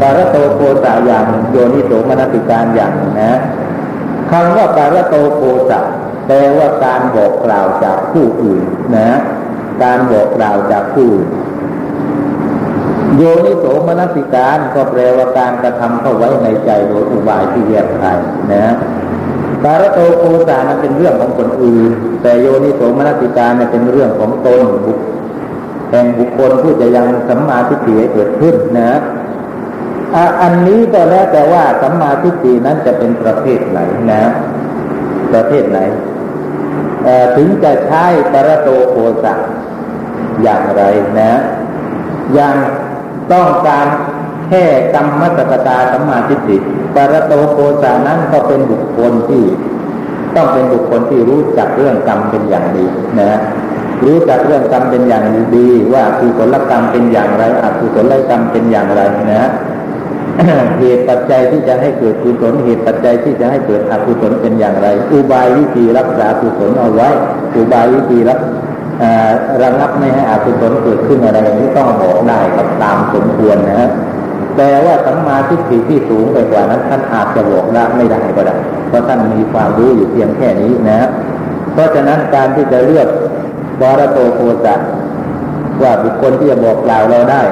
ปารโตโคสะอย่างโยนิโสมนติการอย่างนะคำว่าปารโตโคสะแปลว่าการบอกกล่าวจากผู้อื่นนะ การบอกกล่าวจากผู้อื่นโยนิโสมนสิการก็แปลว่าการกระทำเข้าไว้ในใจโดยอุบายที่แยกคายนะบารโตโคสามันเป็นเรื่องของคนอื่น แต่โยนิโสมนสิการเนี่ยเป็นเรื่องของตนบุคแห่งบุคคลผู้จะยังสัมมาทิฏฐิเกิดขึ้นนะ อันนี้ก็แล้วแต่ว่าสัมมาทิฏฐินั้นจะเป็นประเภทไหนนะ ประเภทไหนถึงจะใช้ปรโตโคสะอย่างไรนะ อย่างต้องการแค่กรรมมัตตาสัมมาทิฏฐิปรโตโกสานั้นก็เป็นบุคคลที่ ต้องเป็นบุคคลที่รู้จักเรื่องกรรมเป็นอย่างดีนะรู้จักเรื่องกรรมเป็นอย่างดี ว่าคือผลกรรมเป็นอย่างไรอกุศลกรรมเป็นอย่างไรนะ เหตุปัจจัยที่จะให้เกิดกุศลเหตุปัจจัยที่จะให้เกิดอกุศลเป็นอย่างไร อุบายวิธีรักษากุศลเอาไว้ อุบายวิธีรักระงับไม่ให้อกุศลเกิดขึ้นอะไรนี้ต้องบอกได้กับตามสมควรนะฮะแต่ว่าสัมมาทิฏฐิที่สูงไปกว่านั้นท่านอาจจะบอกได้ไม่ได้ก็ได้เพราะท่านมีความรู้อยู่เพียงแค่นี้นะ เพราะฉะนั้นการที่จะเลือกบรโตโคจัว่าบุคคลที่จะบอกกล่าวเราได้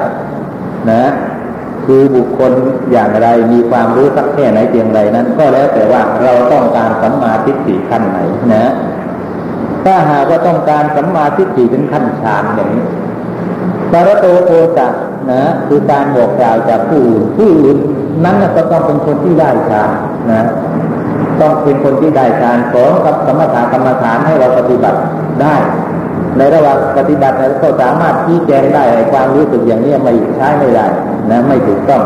นะ คือบุคคลอย่างไรมีความรู้สักแค่ไหนเพียงไรนั้น ก็แล้วแต่ว่าเราต้องการสัมมาทิฏฐิขั้นไหนนะถ้าหากว่าต้องการสัมมาทิฏฐิถึงขั้นฌานอย่างนี้ปารโตโพจักนะคือการบอกกล่าวจากผู้อื่นผู้อื่นนั้นก็ต้องเป็นคนที่ได้ฌานนะต้องเป็นคนที่ได้ฌานสองกับสมถะกรรมฐานให้เราปฏิบัติได้ ในระหว่างปฏิบัติก็สามารถชี้แจงได้ความรู้สึกอย่างนี้ไม่ใช้ไม่ได้นะไม่ถูกต้อง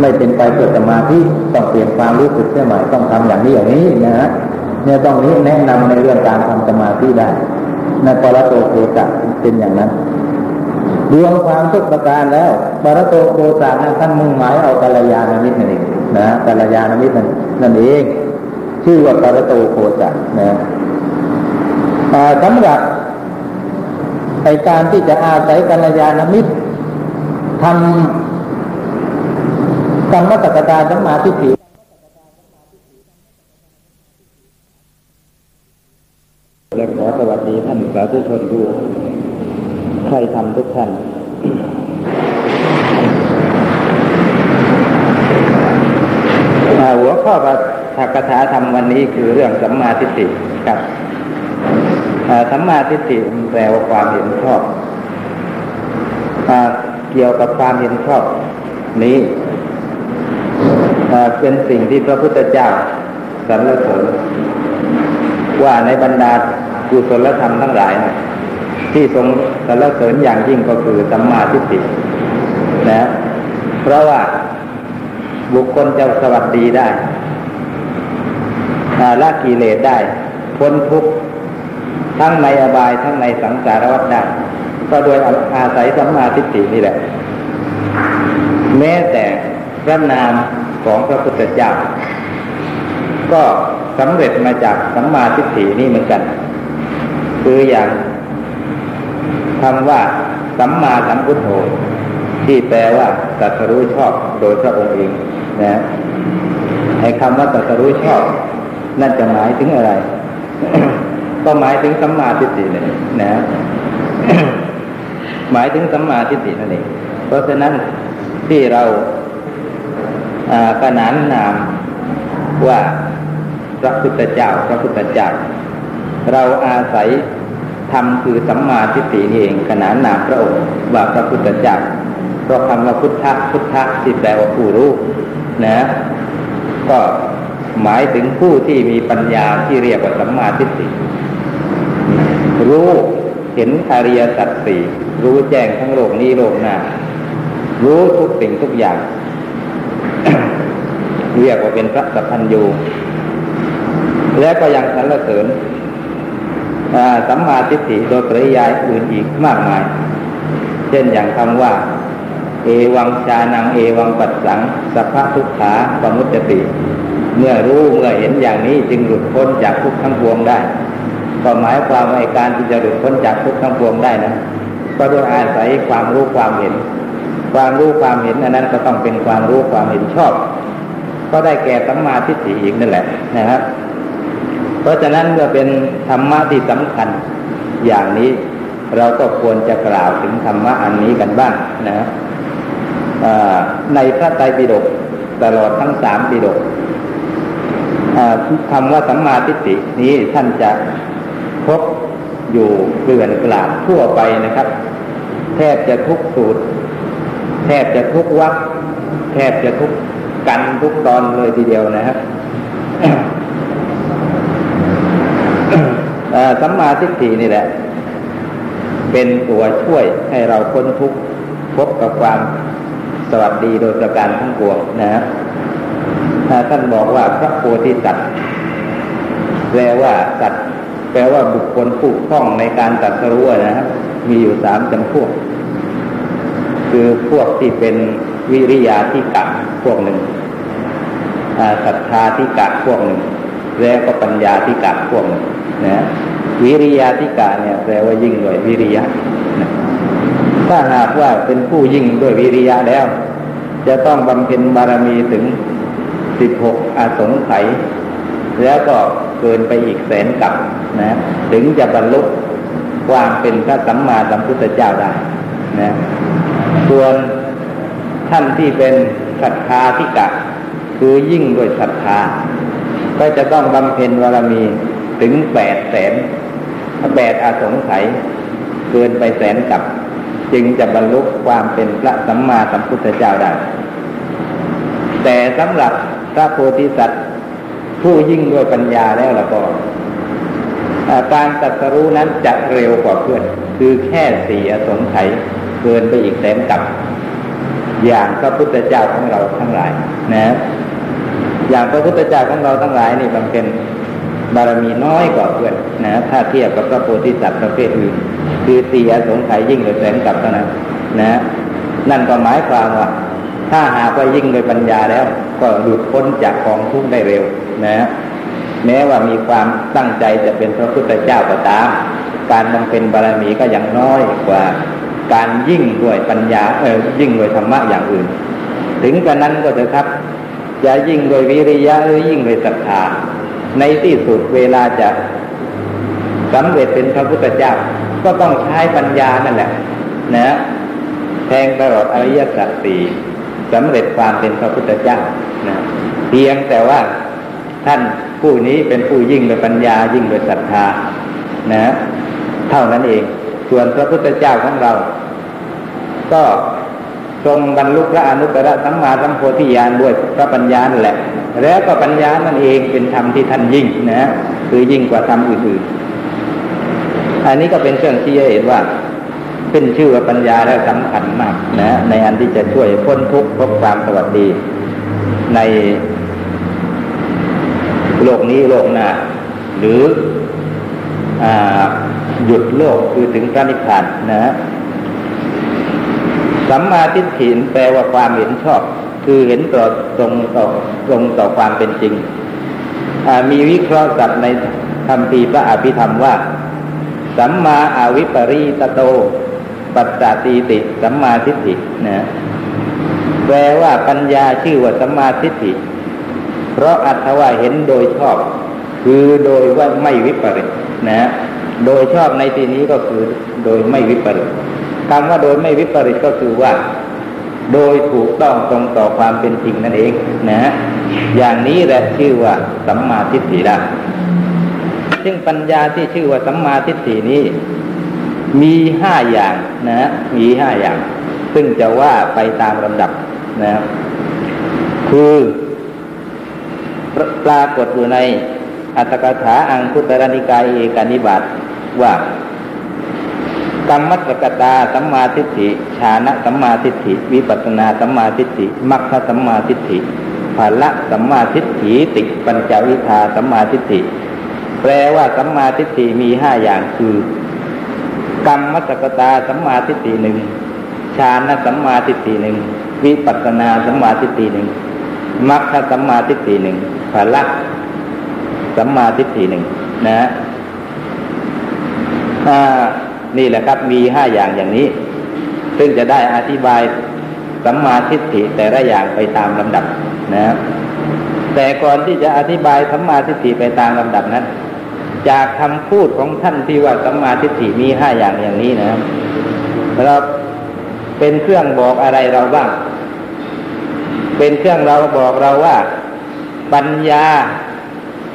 ไม่เป็นไปเพื่อสมาธิต้องเปลี่ยนความรู้สึกเสียใหม่ต้องทำอย่างนี้อย่างนี้นะฮะเนี่ยต้องนี้แนะนำในเรื่องการทำสมาธิได้ในปรโตโคจะเป็นอย่างนั้นรวมความทุกประการแล้วปรโตโคจะนั้นท่านมุ่งหมายเอากัลยาณมิตรนั่นเองนะกัลยาณมิตรนั่นเอง ชื่อว่าปรโตโคจะนะสำหรับในการที่จะอาศัยกัลยาณมิตร ทำกรรมตกตาสัมมาทิฏฐิและขอสวัสดีท่านสาธุชนดูใครทำทุกท่านหัวข้อพระคาถาธรรมวันนี้คือเรื่องสัมมาทิฏฐิครับสัมมาทิฏฐิแปลว่าความเห็นชอบ เกี่ยวกับความเห็นชอบนี้เป็นสิ่งที่พระพุทธเจ้าสรรเสริญว่าในบรรดากุศลธรรมทั้งหลายนะที่ทรงสรรเสริญอย่างยิ่งก็คือสัมมาทิฏฐินะเพราะว่าบุคคลจะสวัสดีได้ละกิเลสได้พ้นทุกข์ทั้งในอบายทั้งในสังสารวัฏได้ ก็โดยอาศัยสัมมาทิฏฐินี่แหละ แม้แต่พระนามของพระพุทธเจ้าก็สำเร็จมาจากสัมมาทิฏฐินี่เหมือนกัน คืออย่างคำว่าสัมมาสัมพุทโธที่แปลว่าตัสรู้ชอบโดยพระองค์เองนะไอ้คำว่าตัสรู้ชอบ นั่นจะหมายถึงอะไร ก็หมายถึงสัมมาทิฏฐิเลยนะ หมายถึงสัมมาทิฏฐินั่นเองเพราะฉะนั้นที่เราขนานนามว่าพระพุทธเจ้าพระพุทธเจ้า เราอาศัยธรรมคือสัมมาทิฏฐินี่เองขนานนามพระองค์ว่าพระพุทธเจ้าเพราะคำว่าพุทธะพุทธะที่แปลว่าผู้รู้นะ ก็หมายถึงผู้ที่มีปัญญาที่เรียกว่าสัมมาทิฏฐิรู้เห็นอริยสัจสี่ รู้แจ้งทั้งโลกนี้โลกหน้ารู้ทุกสิ่งทุกอย่าง เรียกว่าเป็นพระสัพพัญญูและก็ยังสรรเสริญสัมมาทิฏฐิโดยปริยายอื่นอีกมากมาย เช่นอย่างคำว่า เอวังชานังเอวังปัสสังสัพพทุกขาปมุตติ เมื่อรู้เมื่อเห็นอย่างนี้จึงหลุดพ้นจากทุกทั้งปวงได้ก็หมายความว่าการที่จะหลุดพ้นจากทุกทั้งปวงได้นะ ก็โดยอาศัยความรู้ความเห็น ความรู้ความเห็นอันนั้นก็ต้องเป็นความรู้ความเห็นชอบ ก็ได้แก่สัมมาทิฏฐิอีกนั่นแหละนะครับ เพราะฉะนั้นเมื่อเป็นธรรมะที่สำคัญอย่างนี้เราก็ควรจะกล่าวถึงธรรมะอันนี้กันบ้างนะในพระไตรปิฎกตลอดทั้งสามปิฎกคำว่าสัมมาทิฏฐินี้ท่านจะ อยู่เกลื่อนกลาดทั่วไปนะครับ แทบจะทุกสูตร แทบจะทุกวักแทบจะทุกกันทุกตอนเลยทีเดียวนะครับสัมมาทิฏฐินี่แหละ เป็นตัวช่วยให้เราพ้นทุกข์พบกับความสวัสดีโดยประการทั้งปวงนะฮะท่านบอกว่าพระโพธิสัตว์แปลว่าสัตว์ แปลว่าบุคคลผู้คล่องในการตัดสู้นะครับมีอยู่สามจำพวก คือพวกที่เป็นวิริยาที่กะพวกหนึ่งศรัทธาที่กะพวกหนึ่ง แล้วก็ปัญญาที่กะพวกหนึ่งนะวิริยาที่กะเนี่ยแปลว่ายิ่งด้วยวิริยะถ้าหากว่าเป็นผู้ยิ่งด้วยวิริยะแล้ว จะต้องบำเพ็ญบารมีถึงสิบหกอาสงไขยแล้วก็เกินไปอีกแสนกับ นะถึงจะบรรลุความเป็นพระสัมมาสัมพุทธเจ้าได้นะส่วนท่านที่เป็นศรัทธาธิกะ คือยิ่งด้วยศรัทธา ก็จะต้องบำเพ็ญบารมีถึงแปดแสนแปดอาสงไขยเกินไปแสนกับ จึงจะบรรลุความเป็นพระสัมมาสัมพุทธเจ้าได้ แต่สำหรับพระโพธิสัตว์ผู้ยิ่งด้วยปัญญาแล้วละก็ การตัดสรู้นั้นจะเร็วกว่าเพื่อน คือแค่สี่อสงไขยเกินไปอีกแสนกับ อย่างพระพุทธเจ้าของเราทั้งหลายนะ อย่างพระพุทธเจ้าของเราทั้งหลายนี่บำเพ็ญบารมีน้อยกว่าเพื่อนนะ ถ้าเทียบกับพระโพธิสัตว์ประเภทอื่น คือเสียสงไขยยิ่งเลยแสนกับเท่านั้นนะ นั่นก็หมายความว่าถ้าหากว่ายิ่งโดยปัญญาแล้ว ก็หลุดพ้นจากกองทุกข์ได้เร็วนะ แม้ว่ามีความตั้งใจจะเป็นพระพุทธเจ้าก็ตาม การบำเพ็ญบารมีก็ยังน้อยกว่า การยิ่งด้วยปัญญาเออยิ่งด้วยธรรมะอย่างอื่น ถึงกระนั้นก็จะครับจะยิ่งโดยวิริยะหรือยิ่งโดยศรัทธาในที่สุดเวลาจะสำเร็จเป็นพระพุทธเจ้า ก็ต้องใช้ปัญญานั่นแหละ นะแทงตลอดอริยสัจสี่สำเร็จความเป็นพระพุทธเจ้านะเพียงแต่ว่าท่าน ผู้นี้เป็นผู้ยิ่งโดยปัญญายิ่งโดยศรัทธานะ เท่านั้นเอง ส่วนพระพุทธเจ้าของเรา ก็ทรงบรรลุพระอนุตตรสัมมาสัมโพธิญาณด้วยพระปัญญาแหละ แล้วก็ปัญญานั่นเองเป็นธรรมที่ท่านยิ่งนะคือยิ่งกว่าธรรมอื่นๆ อันนี้ก็เป็นเครื่องที่เห็นว่าขึ้นชื่อว่าปัญญาแล้วสำคัญมากนะในอันที่จะช่วยพ้นทุกข์พบความสวัสดีใน โลกนี้โลกหน้า หรืออหยุดโลกคือถึงพระนิพพานนะสัมมาทิฏฐิแปลว่าความเห็นชอบ คือเห็นต่อตรงต่อตรงต่อความเป็นจริง มีวิเคราะห์สัตว์ในคำพีพระอภิธรรมว่า สัมมาอาวิปริตโต ปัสสติติ สัมมาทิฏฐินะแปลว่าปัญญาชื่อว่าสัมมาทิฏฐิ เพราะอัตว่าเห็นโดยชอบ คือโดยว่าไม่วิปริตนะโดยชอบในที่นี้ก็คือโดยไม่วิปริตคำว่าโดยไม่วิปริตก็คือว่า โดยถูกต้องตรงต่อความเป็นจริงนั่นเองนะฮะอย่างนี้แหละชื่อว่าสัมมาทิฏฐิละซึ่งปัญญาที่ชื่อว่าสัมมาทิฏฐินี้ มีห้าอย่างนะฮะมีห้าอย่าง ซึ่งจะว่าไปตามลำดับนะคือ ปรากฏอยู่ในอัตถกถาอังคุตรนิกายเอกานิบาตว่ากรรมัตกตาสัมมาทิฏฐิฌานะสัมมาทิฏฐิ วิปัสนาสัมมาทิฏฐิมัคคสัมมาทิฏฐิภาละสัมมาทิฏฐิติปัญจวิทาสัมมาทิฏฐิ แปลว่าสัมมาทิฏฐิมีห้าอย่างคือ กรรมมัสกตาสัมมาทิฏฐิหนึ่งฌานสัมมาทิฏฐิหนึ่งวิปัสนาสัมมาทิฏฐิหนึ่ง มัคคสัมมาทิฏฐิหนึ่งภาละสัมมาทิฏฐิหนึ่งนะนี่แหละครับมีห้าอย่างอย่างนี้ ซึ่งจะได้อธิบายสัมมาทิฏฐิแต่ละอย่างไปตามลำดับนะแต่ก่อนที่จะอธิบายสัมมาทิฏฐิไปตามลำดับนั้น จากคำพูดของท่านที่ว่าสัมมาทิฏฐิมีห้าอย่างอย่างนี้นะเราเป็นเครื่องบอกอะไรเราบ้าง เป็นเครื่องเราบอกเราว่า ปัญญา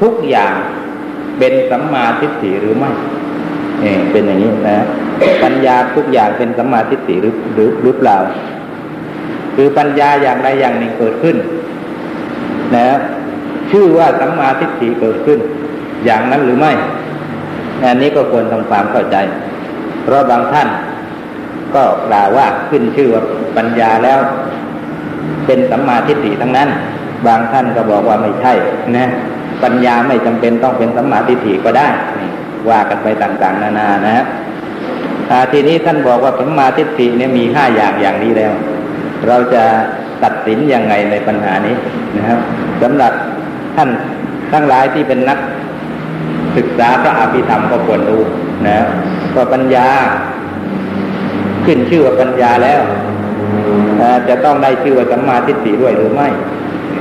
ทุกอย่างเป็นสัมมาทิฏฐิหรือไม่เอเป็นอย่างนี้นะ ปัญญาทุกอย่างเป็นสัมมาทิฏฐิหรือหรือหรือเปล่า คือปัญญาอย่างใดอย่างหนึ่งเกิดขึ้น นะชื่อว่าสัมมาทิฏฐิเกิดขึ้น อย่างนั้นหรือไม่อันนี้ก็ควรทำความเข้าใจ เพราะบางท่านก็กล่าวว่าขึ้นชื่อว่าปัญญาแล้ว เป็นสัมมาทิฏฐิทั้งนั้น บางท่านก็บอกว่าไม่ใช่นะปัญญาไม่จำเป็นต้องเป็นสัมมาทิฏฐิก็ได้ว่ากันไปต่างๆ นานานะฮะทีนี้ท่านบอกว่าสัมมาทิฏฐิเนี่ยมีห้าอย่างอย่างนี้แล้ว เราจะตัดสินยังไงในปัญหานี้นะครับสำหรับท่านทั้งหลายที่เป็นนักศึกษาพระอภิธรรมก็ควรรู้นะก็ปัญญา ขึ้นชื่อว่าปัญญาแล้ว จะต้องได้ชื่อว่าสัมมาทิฏฐิด้วยหรือไม่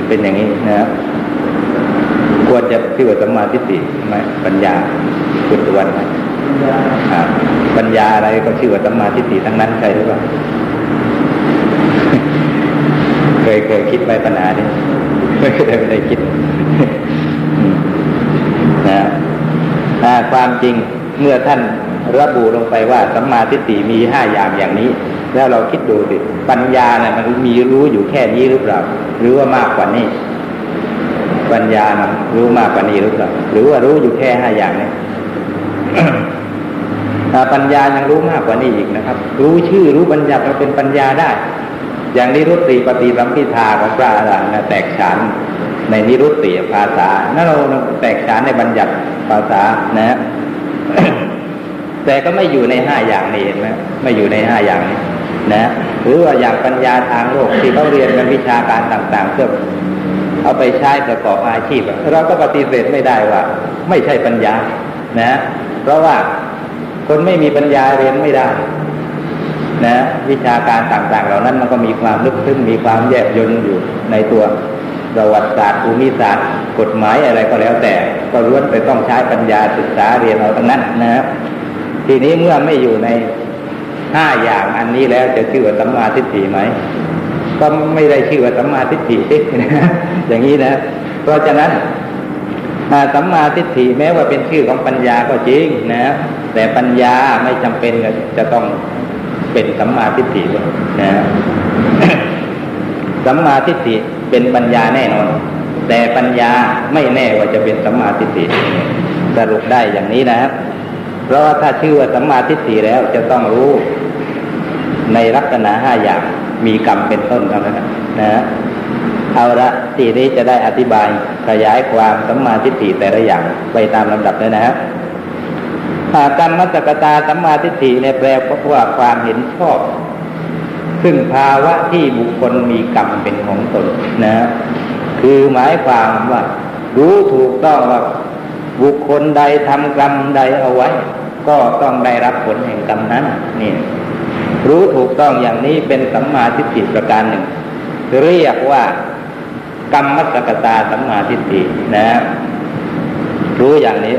เป็นอย่างนี้นะควรจะชื่อว่าสัมมาทิฏฐิไหมปัญญาคุณตุวันปัญญาอะไรก็ชื่อว่าสัมมาทิฏฐิทั้งนั้นใช่หรือเปล่าเคยเคยคิดไปปัญหานี้ไม่เคยไม่ได้คิดนะความจริงเมื่อท่านระบุลงไปว่าสัมมาทิฏฐิมีห้าอย่างอย่างนี้ แล้วเราคิดดูสิปัญญาเนี่ยมันมีรู้อยู่แค่นี้หรือเปล่า หรือว่ามากกว่านี้ ปัญญามันรู้มากกว่านี้หรือเปล่า หรือว่ารู้อยู่แค่ห้าอย่างนี้ปัญญายังรู้มากกว่านี้อีกนะครับ รู้ชื่อรู้บัญญัติมันเป็นปัญญาได้ อย่างนิรุตติปฏิสัมพิทาของพระอรหันต์แตกฉานในนิรุตติภาษานั่นเราแตกฉานในบัญญัติภาษานะ แต่ก็ไม่อยู่ในห้าอย่างนี้เห็นไหมไม่อยู่ในห้าอย่างนี้ นะ หรือว่าอย่างปัญญาทางโลกที่เขาเรียนกันวิชาการต่างๆเพื่อเอาไปใช้ประกอบอาชีพ เราก็ปฏิเสธไม่ได้ว่า ไม่ใช่ปัญญา นะ เพราะว่าคนไม่มีปัญญาเรียนไม่ได้ นะ วิชาการต่าง ๆ เหล่านั้นมันก็มีความลึกซึ้งมีความแยบยลอยู่ในตัวประวัติศาสตร์ภูมิศาสตร์ กฎหมายอะไรก็แล้วแต่ ก็ล้วนไปต้องใช้ปัญญาศึกษาเรียนเอาทั้งนั้นนะครับทีนี้เมื่อไม่อยู่ใน ห้าอย่างอันนี้แล้วจะชื่อว่าสัมมาทิฏฐิไหมก็ไม่ได้ชื่อว่าสัมมาทิฏฐิอย่างนี้นะ เพราะฉะนั้นสัมมาทิฏฐิแม้ว่าเป็นชื่อของปัญญาก็จริงนะ แต่ปัญญาไม่จำเป็นจะต้องเป็นสัมมาทิฏฐินะสัมมาทิฏฐิเป็นปัญญาแน่นอน แต่ปัญญาไม่แน่ว่าจะเป็นสัมมาทิฏฐิสรุปได้อย่างนี้นะครับเพราะว่าถ้าชื่อว่าสัมมาทิฏฐิแล้วจะต้องรู้ ในลักษณะห้าอย่างมีกรรมเป็นต้นเท่านั้นนะเอาละทีนี้จะได้อธิบายขยายความสัมมาทิฏฐิแต่ละอย่างไปตามลำดับเลยนะฮะกรรมสกตาสัมมาทิฏฐิในแปลว่าความเห็นชอบ ซึ่งภาวะที่บุคคลมีกรรมเป็นของตนนะ คือหมายความว่า รู้ถูกต้องว่าบุคคลใดทำกรรมใดเอาไว้ ก็ต้องได้รับผลแห่งกรรมนั้นนี่ รู้ถูกต้องอย่างนี้เป็นสัมมาทิฏฐิประการหนึ่ง เรียกว่ากรรมมัสกตาสัมมาทิฏฐินะ รู้อย่างนี้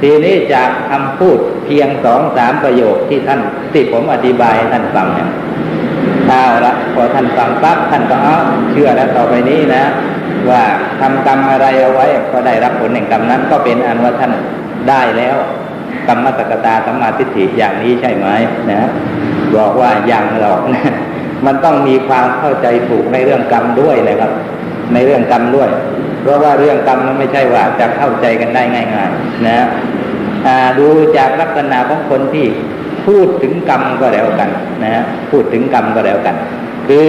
ทีนี้จากคำพูดเพียงสองสามประโยคที่ท่านที่ผมอธิบายให้ท่านฟังเนี่ยเอาละพอท่านฟังปั๊บท่านก็เอาเชื่อแล้วต่อไปนี้นะ ว่าทำกรรมอะไรเอาไว้ก็ได้รับผลแห่งกรรมนั้นก็เป็นอันว่าท่านได้แล้วกรรมสกตาสัมมาทิฏฐิอย่างนี้ใช่ไหมนะ บอกว่ายังหรอกนะมันต้องมีความเข้าใจถูกในเรื่องกรรมด้วยนะครับ ในเรื่องกรรมด้วย เพราะว่าเรื่องกรรมมันไม่ใช่ว่าจะเข้าใจกันได้ง่าย ๆ นะดูจากลักษณะของคนที่พูดถึงกรรมก็แล้วกันนะฮะพูดถึงกรรมก็แล้วกัน คือ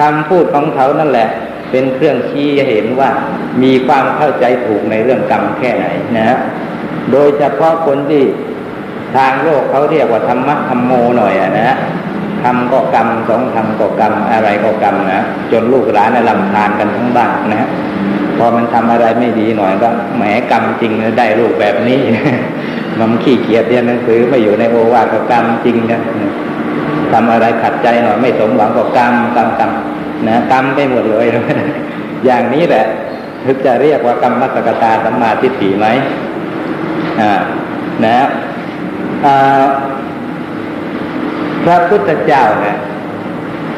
คำพูดของเขานั่นแหละ เป็นเครื่องชี้เห็นว่ามีความเข้าใจถูกในเรื่องกรรมแค่ไหนนะฮะโดยเฉพาะคนที่ ทางโลกเขาเรียกว่าธรรมะธรรมโมหน่อยนะฮะทำก็กรรมสองทำก็กรรมอะไรก็กรรมนะจนลูกหลานลำทานกันทั้งบ้านนะพอมันทำอะไรไม่ดีหน่อยก็แหมกรรมจริงได้ลูกแบบนี้ มันขี้เกียจเรียนหนังสือไม่อยู่ในโอวาทก็กรรมจริงนะทำอะไรขัดใจหน่อยไม่สมหวังก็กรรมกรรมกรรมนะกรรมไปหมดเลย อย่างนี้แหละถึงจะเรียกว่ากรรมมัสกตาสัมมาทิฏฐิไหมอ่านะ พระพุทธเจ้าเนี่ย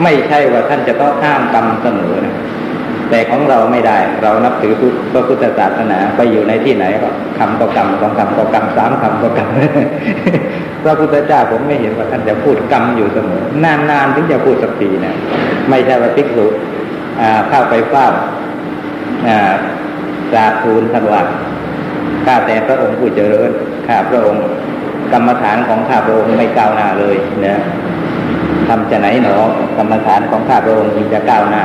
ไม่ใช่ว่าท่านจะต้องห้ามกรรมเสมอนะแต่ของเราไม่ได้ เรานับถือพระพุทธศาสนาไปอยู่ในที่ไหนก็คำก็กรรมสองคำก็กรรมสามคำก็กรรมพระพุทธเจ้าผมไม่เห็นว่าท่านจะพูดกรรมอยู่เสมอ นานๆถึงจะพูดสักทีนะไม่ใช่ว่าภิกษุเข้าไปเฝ้าสาทูลทันว่าข้าแต่พระองค์ผู้เจริญข้าพระองค์ กรรมฐานของข้าพระองค์ไม่ก้าวหน้าเลยนะทำจะไหนหนอกรรมฐานของข้าพระองค์จึงจะก้าวหน้า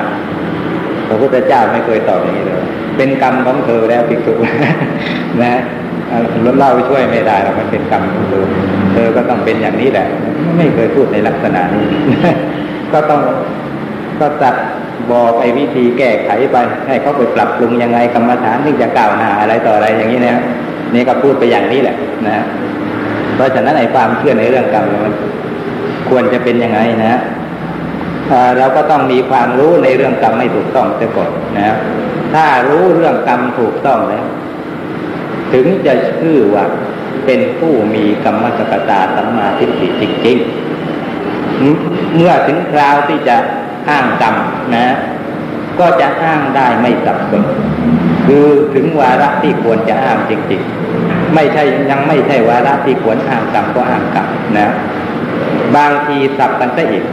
พระพุทธเจ้าไม่เคยตอบอย่างนี้เลย เป็นกรรมของเธอแล้วภิกษุนะลดเล่าช่วยไม่ได้หรอกมันเป็นกรรมของเธอเธอก็ต้องเป็นอย่างนี้แหละ ไม่เคยพูดในลักษณะนี้ ก็ต้องก็จัดบอกไอ้วิธีแก้ไขไป ให้เขาไปปรับปรุงยังไงกรรมฐานที่จะก้าวหน้าอะไรต่ออะไรอย่างนี้นะนี่ก็พูดไปอย่างนี้แหละ นะ เพราะฉะนั้นไอ้ความเชื่อในเรื่องกรรมมันควรจะเป็นยังไงนะเราก็ต้องมีความรู้ในเรื่องกรรมไม่ถูกต้องเสียก่อนนะถ้ารู้เรื่องกรรมถูกต้องแล้ว ถึงจะชื่อว่าเป็นผู้มีกรรมสกตาสัมมาทิฏฐิจริงๆ เมื่อถึงคราวที่จะห้างกรรมนะ ก็จะอ้างได้ไม่สับสนคือถึงวาระที่ควรจะอ้างจริง ๆ ไม่ใช่ยังไม่ใช่วาระที่ควรอ้างกรรมก็อ้างกรรมนะ บางทีสับกันซะอีก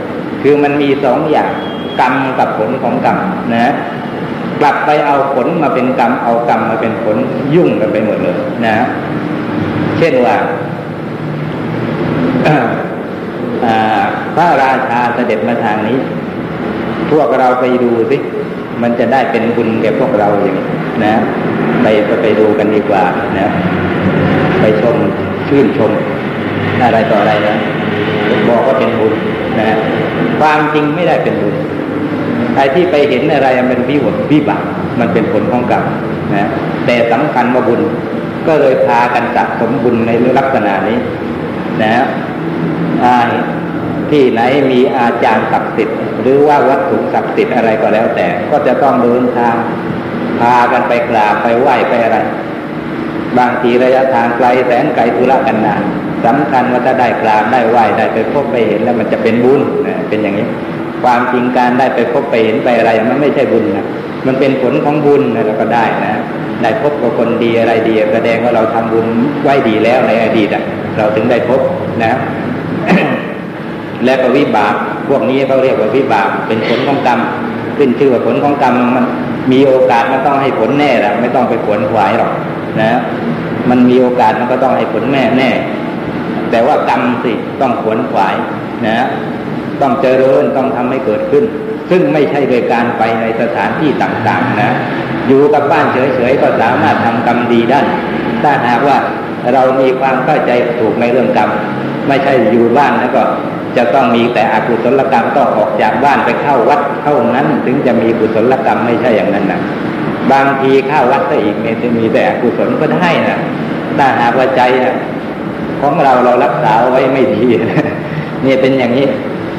คือมันมีสองอย่างกรรมกับผลของกรรมนะกลับไปเอาผลมาเป็นกรรม เอากรรมมาเป็นผลยุ่งกันไปหมดเลยนะ เช่นว่าพระราชาเสด็จมาทางนี้ พวกเราไปดูสิมันจะได้เป็นบุญแก่พวกเราอย่างนะไปไปดูกันดีกว่านะ ไปชมชื่นชมอะไรต่ออะไรนะบอกว่าเป็นบุญนะความจริงไม่ได้เป็นบุญไอ้ที่ไปเห็นอะไรมันวิววิบัติมันเป็นผลของกรรมนะแต่สำคัญว่าบุญก็เลยพากันสะสมบุญในลักษณะนี้ นะที่ไหนมีอาจารย์ศักดิ์สิทธิ์หรือว่าวัตถุศักดิ์สิทธิ์อะไรก็แล้วแต่ ก็จะต้องเดินทางพากันไปกราบไปไหว้ไปอะไร บางทีระยะทางไกลแสนไกลธุรกันนานสำคัญว่าถ้าได้กราบได้ไหวได้ไปพบไปเห็นแล้วมันจะเป็นบุญเป็นอย่างนี้ ความจริงการได้ไปพบไปเห็นไปอะไร มันไม่ใช่บุญนะมันเป็นผลของบุญนะเราก็ได้นะได้พบกับคนดีอะไรดีแสดงว่าเราทำบุญไว้ดีแล้วในอดีตเราถึงได้พบนะ และก็วิบากพวกนี้เขาเรียกว่าวิบากเป็นผลของกรรมขึ้นชื่อว่าผลของกรรมมันมีโอกาสมันต้องให้ผลแน่ละไม่ต้องไปขวนขวายหรอก นะ มันมีโอกาสมันก็ต้องให้ผลแม่แน่ แต่ว่ากรรมสิต้องขวนขวายนะ ต้องเจริญต้องทำให้เกิดขึ้น ซึ่งไม่ใช่โดยการไปในสถานที่ต่างๆนะ อยู่กับบ้านเฉยๆก็สามารถทำกรรมดีได้ ถ้าหากว่าเรามีความเข้าใจถูกในเรื่องกรรม ไม่ใช่อยู่บ้านแล้วก็จะต้องมีแต่อกุศลกรรมต้องออกจากบ้านไปเข้าวัดเท่านั้น ถึงจะมีกุศลกรรมไม่ใช่อย่างนั้นนะ บางทีเข้าวัดซะอีกเนี่ยจะมีแต่อกุศลก็ได้นะถ้าหากว่าใจของเราเรารักษาไว้ไม่ดีเนี่ยเป็นอย่างนี้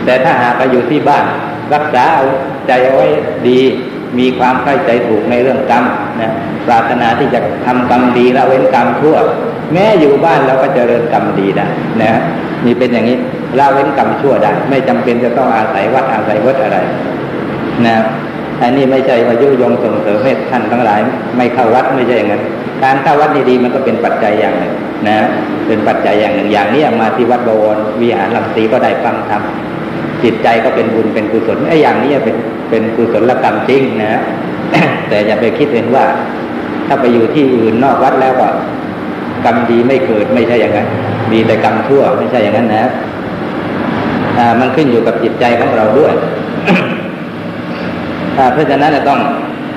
แต่ถ้าหากเราอยู่ที่บ้าน รักษาเอาใจเอาไว้ดี มีความเข้าใจถูกในเรื่องกรรมนะปรารถนาที่จะทำกรรมดีละเว้นกรรมชั่ว แม้อยู่บ้านเราก็จเจริญกรรมดีได้นะนี่เป็นอย่างนี้ละเว้นกรรมชั่วได้ ไม่จำเป็นจะต้องอาศัยวัดอาศัยวัดอะไร นะ อันนี้ไม่ใช่ว่ายุยงส่งเสริมให้ท่านทั้งหลาย ไม่เข้าวัดไม่ใช่อย่างนั้น การเข้าวัดดีๆมันก็เป็นปัจจัยอย่างหนึ่งนะ เป็นปัจจัยอย่างหนึ่งอย่างนี้มาที่วัดบวรวิหารลำตีก็ได้ฟังธรรมจิตใจก็เป็นบุญเป็นกุศลไอ้อย่างนี้เป็นเป็นกุศลกรรมจริงนะแต่อย่าไปคิดเห็นว่า ถ้าไปอยู่ที่อื่นนอกวัดแล้วว่ากรรมดีไม่เกิดไม่ใช่อย่างนั้นมีแต่กรรมชั่วไม่ใช่อย่างนั้นนะมันขึ้นอยู่กับจิตใจของเราด้วย เพราะฉะนั้นต้อง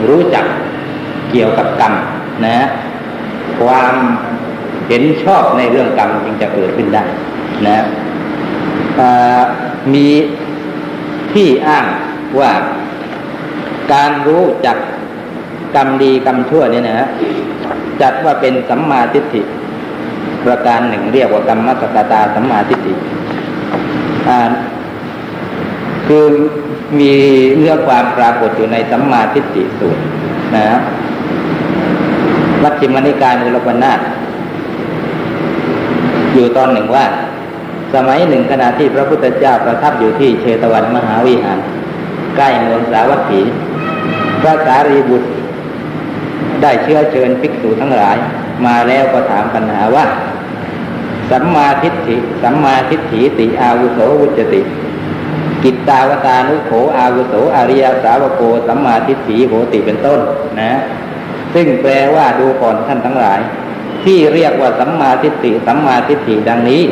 รู้จักเกี่ยวกับกรรมนะความเห็นชอบในเรื่องกรรมจึงจะเกิดขึ้นได้นะมีที่อ้างว่าการรู้จักกรรมดีกรรมชั่วเนี่ยนะจัดว่าเป็นสัมมาทิฏฐิ ประการหนึ่งเรียกว่ากรรมสกตาสัมมาทิฏฐิ คือมีเรื่องความปรากฏอยู่ในสัมมาทิฏฐิสูตรนะวัดจิมนิการอุลปนาตอยู่ตอนหนึ่งว่า สมัยหนึ่งขณะที่พระพุทธเจ้าประทับอยู่ที่เชตวันมหาวิหาร ใกล้เมืองสาวัตถี พระสารีบุตร ได้เชื้อเชิญภิกษุทั้งหลาย มาแล้วก็ถามปัญหาว่า สัมมาทิฏฐิสัมมาทิฏฐิติอาวุโสวุจติ กิตตาวตานุโขอาวุโสอริยสาวโกสัมมาทิฏฐิโหติเป็นต้นนะ ซึ่งแปลว่าดูก่อนท่านทั้งหลาย ที่เรียกว่าสัมมาทิฏฐิสัมมาทิฏฐิดังนี้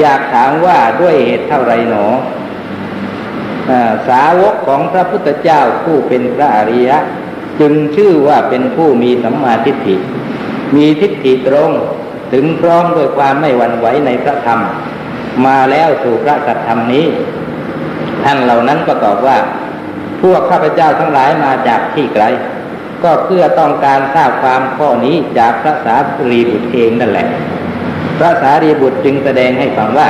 อยากถามว่าด้วยเหตุเท่าไรหนอสาวกของพระพุทธเจ้าผู้เป็นพระอริยะ จึงชื่อว่าเป็นผู้มีสัมมาทิฏฐิ มีทิฏฐิตรงถึงพร้อมด้วยความไม่หวั่นไหวในพระธรรม มาแล้วสู่พระสัทธรรมนี้ ท่านเหล่านั้นก็ตอบว่า พวกข้าพเจ้าทั้งหลายมาจากที่ไกล ก็เพื่อต้องการทราบความข้อนี้จากพระสารีบุตรเองนั่นแหละ พระสารีบุตรจึงแสดงให้ฟังว่า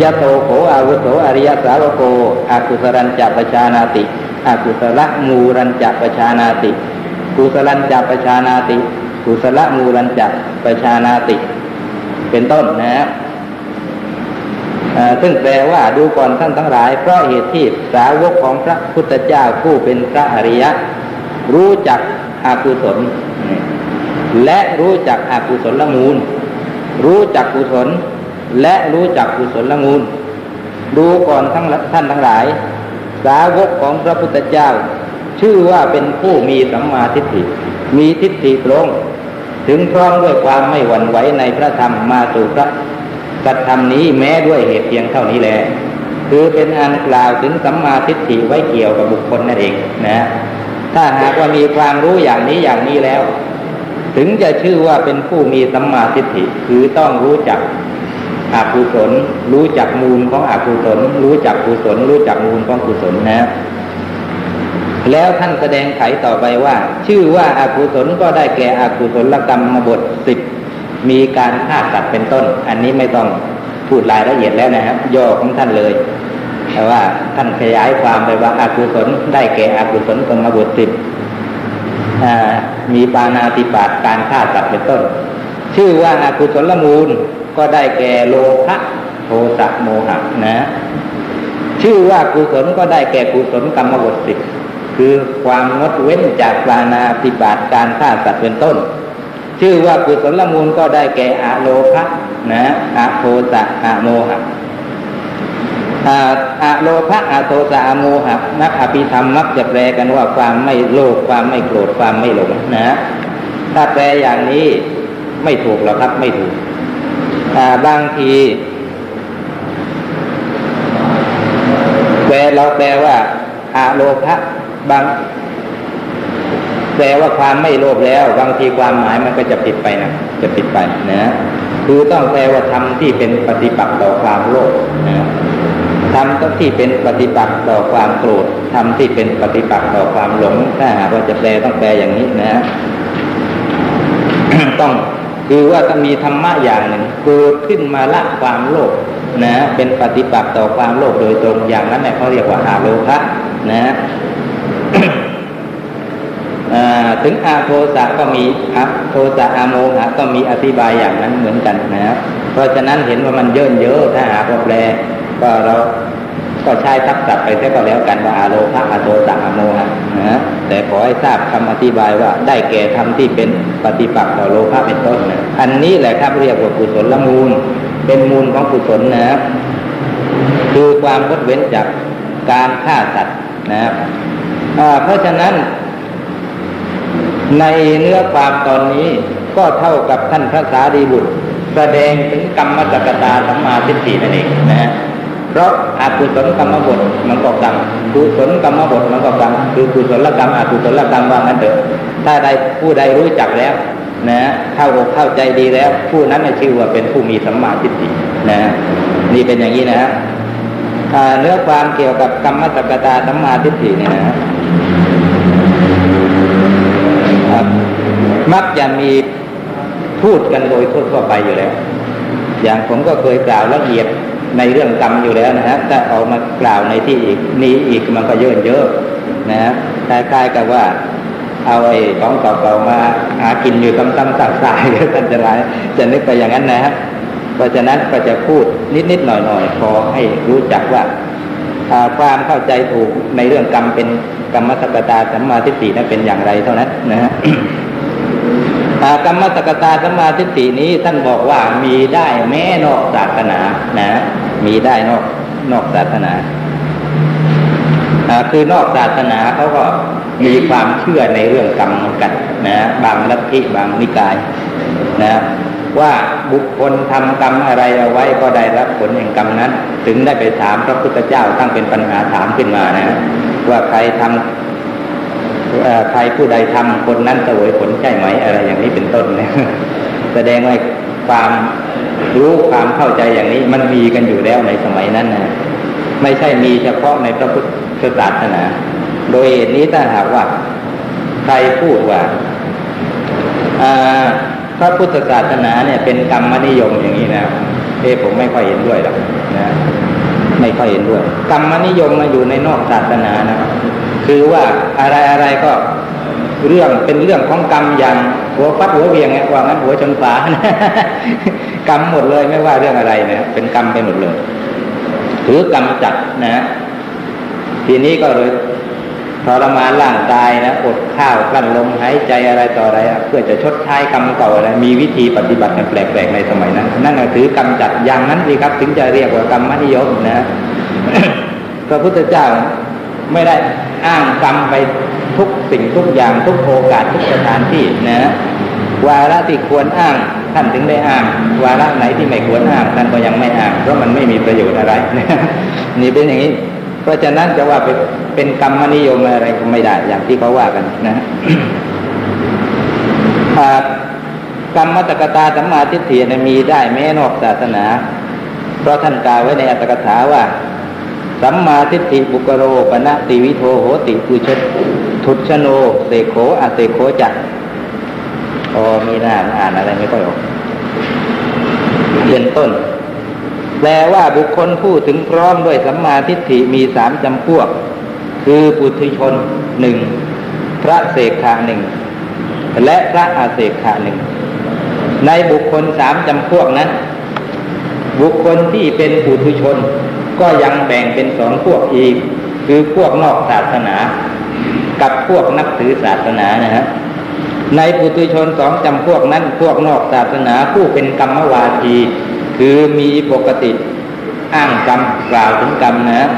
ยะโตโขอาวุโสอริยสาวโกอากุสรัญจัปชานาติอากุสละมูรัญจัปชานาติ กุสรัญจัปชานาติ กุศละมูลัญจัประชานาติ เป็นต้นนะฮะ ซึ่งแปลว่าดูก่อนท่านทั้งหลาย เพราะเหตุที่สาวกของพระพุทธเจ้าผู้เป็นพระอริยะ รู้จักอากุศล และรู้จักอากุศลละมูล รู้จักกุศล และรู้จักกุศลละมูล ดูก่อนทั้งท่านทั้งหลาย สาวกของพระพุทธเจ้า ชื่อว่าเป็นผู้มีสัมมาทิฏฐิ มีทิฏฐิตรง ถึงพร้อมด้วยความไม่หวั่นไหวในพระธรรมมาสู่พระ สัจธรรมนี้แม้ด้วยเหตุเพียงเท่านี้แหละคือเป็นอันกล่าวถึงสัมมาทิฏฐิไว้เกี่ยวกับบุคคลนั่นเองนะ ถ้าหากว่ามีความรู้อย่างนี้อย่างนี้แล้ว ถึงจะชื่อว่าเป็นผู้มีสัมมาทิฏฐิคือต้องรู้จักอากุศลรู้จักมูลของอกุศลรู้จักกุศลรู้จักมูลของกุศลนะ แล้วท่านแสดงไขต่อไปว่า ชื่อว่าอากุศลก็ได้แก่อกุศลกรรมบทสิบ มีการฆ่าสัตว์เป็นต้น อันนี้ไม่ต้องพูดรายละเอียดแล้วนะครับย่อของท่านเลย แต่ว่าท่านขยายความไปว่าอากุศลได้แก่อากุศลกรรมบทสิบมีปานาติบาตการฆ่าสัตว์เป็นต้น ชื่อว่าอากุศลมูลก็ได้แก่โลภะโทสะโมหะนะ ชื่อว่ากุศลก็ได้แก่กุศลกรรมบทสิบคือความงดเว้นจากปานาติบาตการฆ่าสัตว์เป็นต้น ชื่อว่ากุศลมูลก็ได้แก่อะโลภะนะอะโทสะอะโมหะอะโลภะอะโทสะอะโมหะนักอภิธรรมมักจะแปลกันว่าความไม่โลภความไม่โกรธความไม่หลงนะ ถ้าแปลอย่างนี้ไม่ถูกหรอกครับไม่ถูกบางทีแปลเราแปลว่าอะโลภะบาง แปลว่าความไม่โลภแล้ว บางทีความหมายมันก็จะผิดไปนะจะผิดไปนะคือต้องแปลว่าทำที่เป็นปฏิปักษ์ต่อความโลภนะทำที่เป็นปฏิปักษ์ต่อความโกรธทำที่เป็นปฏิปักษ์ต่อความหลง ถ้าหากว่าจะแปลต้องแปลอย่างนี้นะต้องคือว่าจะมีธรรมะอย่างหนึ่งเกิดขึ้นมาละความโลภนะ เป็นปฏิปักษ์ต่อความโลภโดยตรงอย่างนั้นเนี่ยเขาเรียกว่าอาโลภะนะ ถึงอาโทสะก็มีอะโทสะอาโมหะก็มีอธิบายอย่างนั้นเหมือนกันนะครับเพราะฉะนั้นเห็นว่ามันเยอะเยอะถ้าหากว่าแปลก็เราก็ใช้ทับศัพท์ไปแค่ก็แล้วกันว่าอาโลภะอาโทสะอาโมหะนะแต่ขอให้ทราบคำอธิบายว่าได้แก่ทำที่เป็นปฏิปักษ์ต่อโลภะเป็นต้นนะอันนี้แหละครับเรียกว่ากุศลละมูล เป็นมูลของกุศลนะครับคือความงดเว้นจากการฆ่าสัตว์นะครับเพราะฉะนั้น ในเนื้อความตอนนี้ก็เท่ากับท่านพระสารีบุตร แสดงถึงกรรมสกตาสัมมาทิฏฐินั่นเองนะฮะเพราะอากุศลกรรมบทมันก็กรรมกุศลกรรมบทมันก็กรรมคือกุศลกรรมอกุศลกรรมว่างั้นเถอะถ้าใดผู้ใดรู้จักแล้วนะเข้าอกเข้าใจดีแล้ว ผู้นั้นชื่อว่าเป็นผู้มีสัมมาทิฏฐินะนี่เป็นอย่างนี้นะฮะเนื้อความเกี่ยวกับกรรมสกตาสัมมาทิฏฐิเนี่ยนะ มักจะมีพูดกันโดยทั่วไปอยู่แล้ว อย่างผมก็เคยกล่าวละเอียดในเรื่องกรรมอยู่แล้วนะฮะถ้าออกมากล่าวในที่อีกนี้อีกมันก็เยอะเยอะนะฮะคล้ายๆกับว่า เอาไอ้ของเก่าๆมาหากินอยู่ซ้ำๆซากๆเดี๋ยวท่านจะร้ายจะนึกไปอย่างนั้นนะฮะเพราะฉะนั้นก็จะพูดนิดๆหน่อยๆพอให้รู้จักว่าความเข้าใจถูกในเรื่องกรรมเป็นกรรมสกตาสัมมาทิฏฐินั้นเป็นอย่างไรเท่านั้นนะฮะ กรรมสกตาสมมาทิฏฐินี้ท่านบอกว่ามีได้แม้นอกศาสนานะ มีได้นอกนอกศาสนาคือนอกศาสนาเขาก็มีความเชื่อในเรื่องกรรมเหมือนกันนะบางลัทธิบางนิกายนะว่าบุคคลทำกรรมอะไรเอาไว้ก็ได้รับผลแห่งกรรมนั้น ถึงได้ไปถามพระพุทธเจ้าตั้งเป็นปัญหาถามขึ้นมานะ ว่าใครทำ ใครผู้ใดทำคนนั้นสวยผลใช่ไหม อะไรอย่างนี้เป็นต้นนี่ยแสดงว่าความรู้ความเข้าใจอย่างนี้ มันมีกันอยู่แล้วในสมัยนั้นนะไม่ใช่มีเฉพาะในพระพุทธศาสนา โดยเหตุนี้ถ้าหากว่า ใครพูดว่าพระพุทธศาสนาเนี่ยเป็นกรรมนิยมอย่างนี้นะเอผมไม่ค่อยเห็นด้วยหรอกนะไม่ค่อยเห็นด้วย กรรมนิยมมาอยู่ในนอกศาสนานะ คือว่าอะไรอะไรก็เรื่องเป็นเรื่องของกรรมอย่างหัวฟัดหัวเวียงไงว่างั้นหัวชนฝากรรมหมดเลยไม่ว่าเรื่องอะไรเนี่ยเป็นกรรมไปหมดเลยถือกำจัดนะ ทีนี้ก็เลยทรมานร่างกายนะอดข้าวกลั้นลมหายใจอะไรต่ออะไร เพื่อจะชดใช้กรรมเก่าอะไรมีวิธีปฏิบัติกันแปลกๆในสมัยนั้นนั่นถือกำจัดอย่างนั้นสิครับ ถึงจะเรียกว่ากรรมนิยมนะพระพุทธเจ้า ไม่ได้อ้างกรรมไปทุกสิ่งทุกอย่างทุกโอกาสทุกสถานที่นะวาระที่ควรอ้างท่านถึงได้อ้าง วาระไหนที่ไม่ควรอ้างท่านก็ยังไม่อ้างเพราะมันไม่มีประโยชน์อะไรนี่เป็นอย่างนี้ เพราะฉะนั้นจะว่าเป็นกรรมนิยมอะไรก็ไม่ได้อย่างที่เขาว่ากันนะกรรมตกตาสัมมาทิฏฐิมีได้แม้นอกศาสนา เพราะท่านกล่าวไว้ในอัตถกถาว่า สัมมาทิฏฐิบุกโรปณะติวิโทโหติปุชทุชโนเสโขอาเสโขจักพอมีหน้าอ่านอะไรไม่ค่อยออกเป็นต้น แปลว่าบุคคลผู้ถึงพร้อมด้วยสัมมาทิฏฐิมีสามจำพวก คือปุถุชนหนึ่งพระเสกขาหนึ่งและพระอาเสกขาหนึ่งในบุคคลสามจำพวกนั้น บุคคลที่เป็นปุถุชน ก็ยังแบ่งเป็นสองพวกอีก คือพวกนอกศาสนา กับพวกนับถือศาสนานะฮะในปุถุชนสองจำพวกนั้นพวกนอกศาสนาผู้เป็นกรรมวาที คือมีปกติอ้างกรรมกล่าวถึงกรรมนะ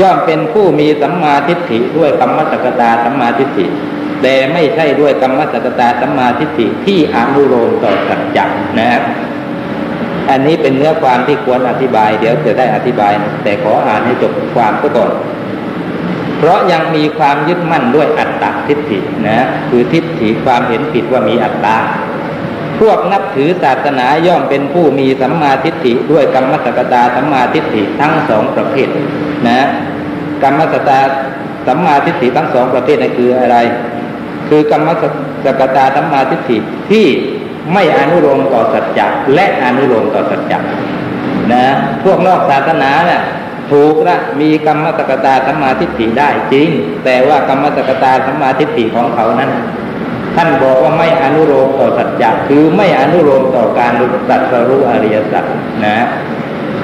ย่อมเป็นผู้มีสัมมาทิฏฐิด้วยกรรมสักตาสัมมาทิฏฐิแต่ไม่ใช่ด้วยกรรมสักตาสัมมาทิฏฐิที่อนุโลมต่อสัจจ์นะครับ อันนี้เป็นเนื้อความที่ควรอธิบาย เดี๋ยวจะได้อธิบายแต่ขออ่านให้จบความซะก่อน เพราะยังมีความยึดมั่นด้วยอัตตาทิฏฐินะคือทิฏฐิความเห็นผิดว่ามีอัตตาพวกนับถือศาสนาย่อมเป็นผู้มีสัมมาทิฏฐิด้วยกรรมสกตาสัมมาทิฏฐิทั้งสองประเภทนะกรรมสกตาสัมมาทิฏฐิทั้งสองประเภทนั่นคืออะไร คือกรรมสกตาสัมมาทิฏฐิที่ ไม่อนุโลมต่อสัจจะและอนุโลมต่อสัจจะนะพวกนอกศาสนาเนี่ยถูกละมีกรรมสกตาสัมมาทิฏฐิได้จริง แต่ว่ากรรมสกตาสัมมาทิฏฐิของเขานั้น ท่านบอกว่าไม่อนุโลมต่อสัจจะคือไม่อนุโลมต่อการรู้สัจรู้อริยสัจนะ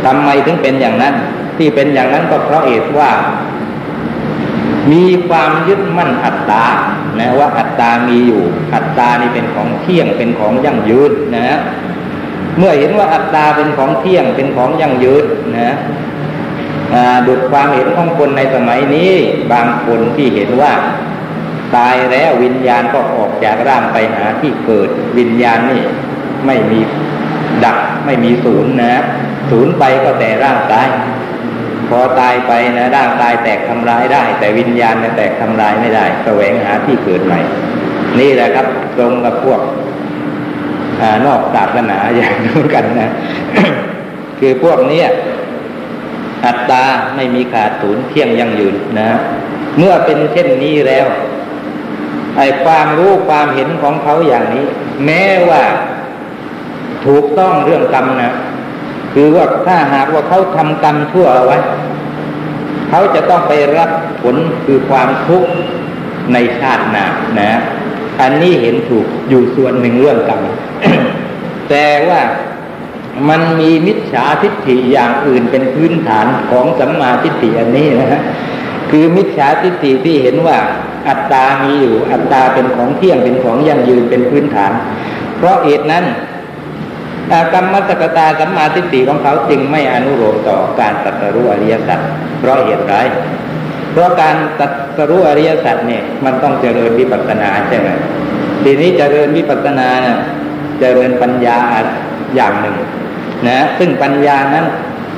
ทำไมถึงเป็นอย่างนั้น ที่เป็นอย่างนั้นก็เพราะเหตุว่า มีความยึดมั่นอัตตา นะว่าอัตตามีอยู่ อัตตานี่เป็นของเที่ยงเป็นของยั่งยืนนะ เมื่อเห็นว่าอัตตาเป็นของเที่ยงเป็นของยั่งยืนนะดุดความเห็นของคนในสมัยนี้ บางคนที่เห็นว่า ตายแล้ววิญญาณก็ออกจากร่างไปหาที่เกิด วิญญาณนี่ไม่มีดับไม่มีศูนย์นะ ศูนย์ไปก็แต่ร่างกาย พอตายไปนะร่างกายแตกทำลายได้ แต่วิญญาณเนี่ยแตกทำลายไม่ได้แสวงหาที่เกิดใหม่ นี่แหละครับ ตรงกับพวกอนอกศาสนาอย่างนู้กันนะ คือพวกนี้อัตตาไม่มีขาดศูนย์เที่ยงยั่งยืนนะ เมื่อเป็นเช่นนี้แล้วไอ้ความรู้ความเห็นของเขาอย่างนี้ แม้ว่าถูกต้องเรื่องกรรมนะคือว่าถ้าหากว่าเขาทำกรรมชั่วเอาไว้ เขาจะต้องไปรับผลคือความทุกข์ในชาติหน้านะ อันนี้เห็นถูกอยู่ส่วนหนึ่งเรื่องกรรมแต่ว่ามันมีมิจฉาทิฏฐิอย่างอื่นเป็นพื้นฐานของสัมมาทิฏฐิอันนี้นะฮะคือมิจฉาทิฏฐิที่เห็นว่าอัตตามีอยู่ อัตตาเป็นของเที่ยงเป็นของยั่งยืนเป็นพื้นฐาน เพราะเหตุนั้น กรรมสกตาสัมมาทิฏฐิของเขาจึงไม่อนุโลมต่อการตัดรู้อริยสัจเพราะเหตุไรเพราะการตัดรู้อริยสัจเนี่ยมันต้องเจริญวิปัสสนาใช่ไหมทีนี้เจริญวิปัสสนาเนี่ยเจริญปัญญาอย่างหนึ่ง นะ ซึ่งปัญญานั้น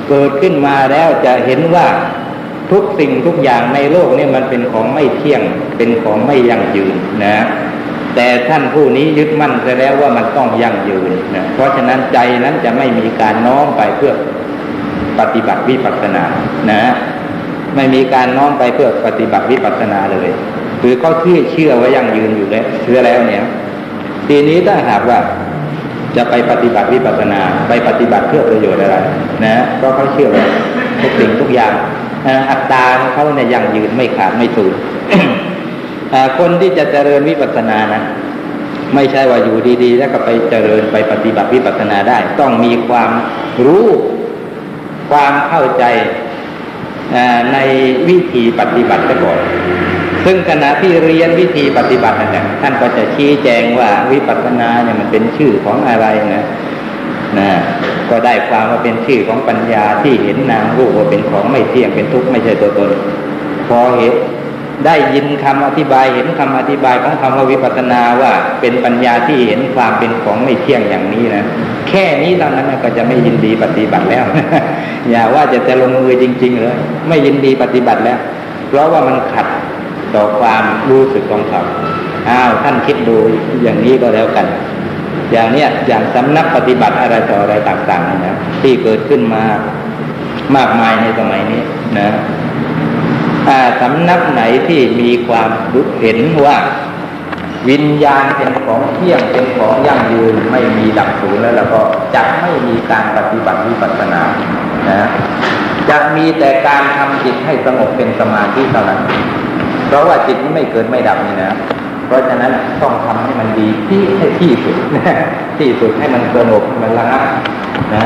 เกิดขึ้นมาแล้วจะเห็นว่าทุกสิ่งทุกอย่างในโลกนี่มันเป็นของไม่เที่ยง เป็นของไม่ยั่งยืนนะ แต่ท่านผู้นี้ยึดมั่นไปแล้วว่ามันต้องยั่งยืนนะเพราะฉะนั้นใจนั้นจะไม่มีการน้อมไปเพื่อปฏิบัติวิปัสสนา นะ ไม่มีการน้อมไปเพื่อปฏิบัติวิปัสสนาเลย คือเขาเชื่อเชื่อว่ายั่งยืนอยู่แล้วเชื่อแล้วเนี่ย ทีนี้ถ้าหากว่าจะไปปฏิบัติวิปัสสนา ไปปฏิบัติเพื่อประโยชน์อะไร นะเพราะเขาเชื่อว่าทุกสิ่งทุกอย่างอัตตาเขาเนี่ยยั่งยืนไม่ขาดไม่สูญ คนที่จะเจริญวิปัสสนานะไม่ใช่ว่าอยู่ดีๆ แล้วก็ไปเจริญไปปฏิบัติวิปัสสนาได้ ต้องมีความรู้ ความเข้าใจในวิธีปฏิบัติก่อน ซึ่งขณะที่เรียนวิธีปฏิบัตินั่นแหละท่านก็จะชี้แจงว่าวิปัสสนาเนี่ยมันเป็นชื่อของอะไรนะนะก็ได้ความว่าเป็นชื่อของปัญญาที่เห็นนามรูปว่าเป็นของไม่เที่ยงเป็นทุกข์ไม่ใช่ตัวตนพอเห็น ได้ยินคำอธิบายเห็นคำอธิบายของคำว่าวิปัสสนาว่าเป็นปัญญาที่เห็นความเป็นของไม่เที่ยงอย่างนี้นะแค่นี้เท่านั้นก็จะไม่ยินดีปฏิบัติแล้ว อย่าว่าจะจะลงมือจริง ๆ เลย ไม่ยินดีปฏิบัติแล้ว เพราะว่ามันขัดต่อความรู้สึกของเขาอ้าวท่านคิดดูอย่างนี้ก็แล้วกัน อย่างเนี้ยอย่างสำนักปฏิบัติอะไรต่ออะไรต่างๆนะที่เกิดขึ้นมามากมายในสมัยนี้นะ สำนักไหนที่มีความรู้เห็นว่า วิญญาณเป็นของเที่ยงเป็นของยั่งยืนไม่มีดับสูญแล้วแล้วก็จะไม่มีการปฏิบัติวิปัสสนานะจะมีแต่การทำจิตให้สงบเป็นสมาธิเท่านั้น เพราะว่าจิตนี้ไม่เกิดไม่ดับนี่นะ เพราะฉะนั้นต้องทำให้มันดีที่ให้ที่สุดที่สุดให้มันสงบมันระงับนะ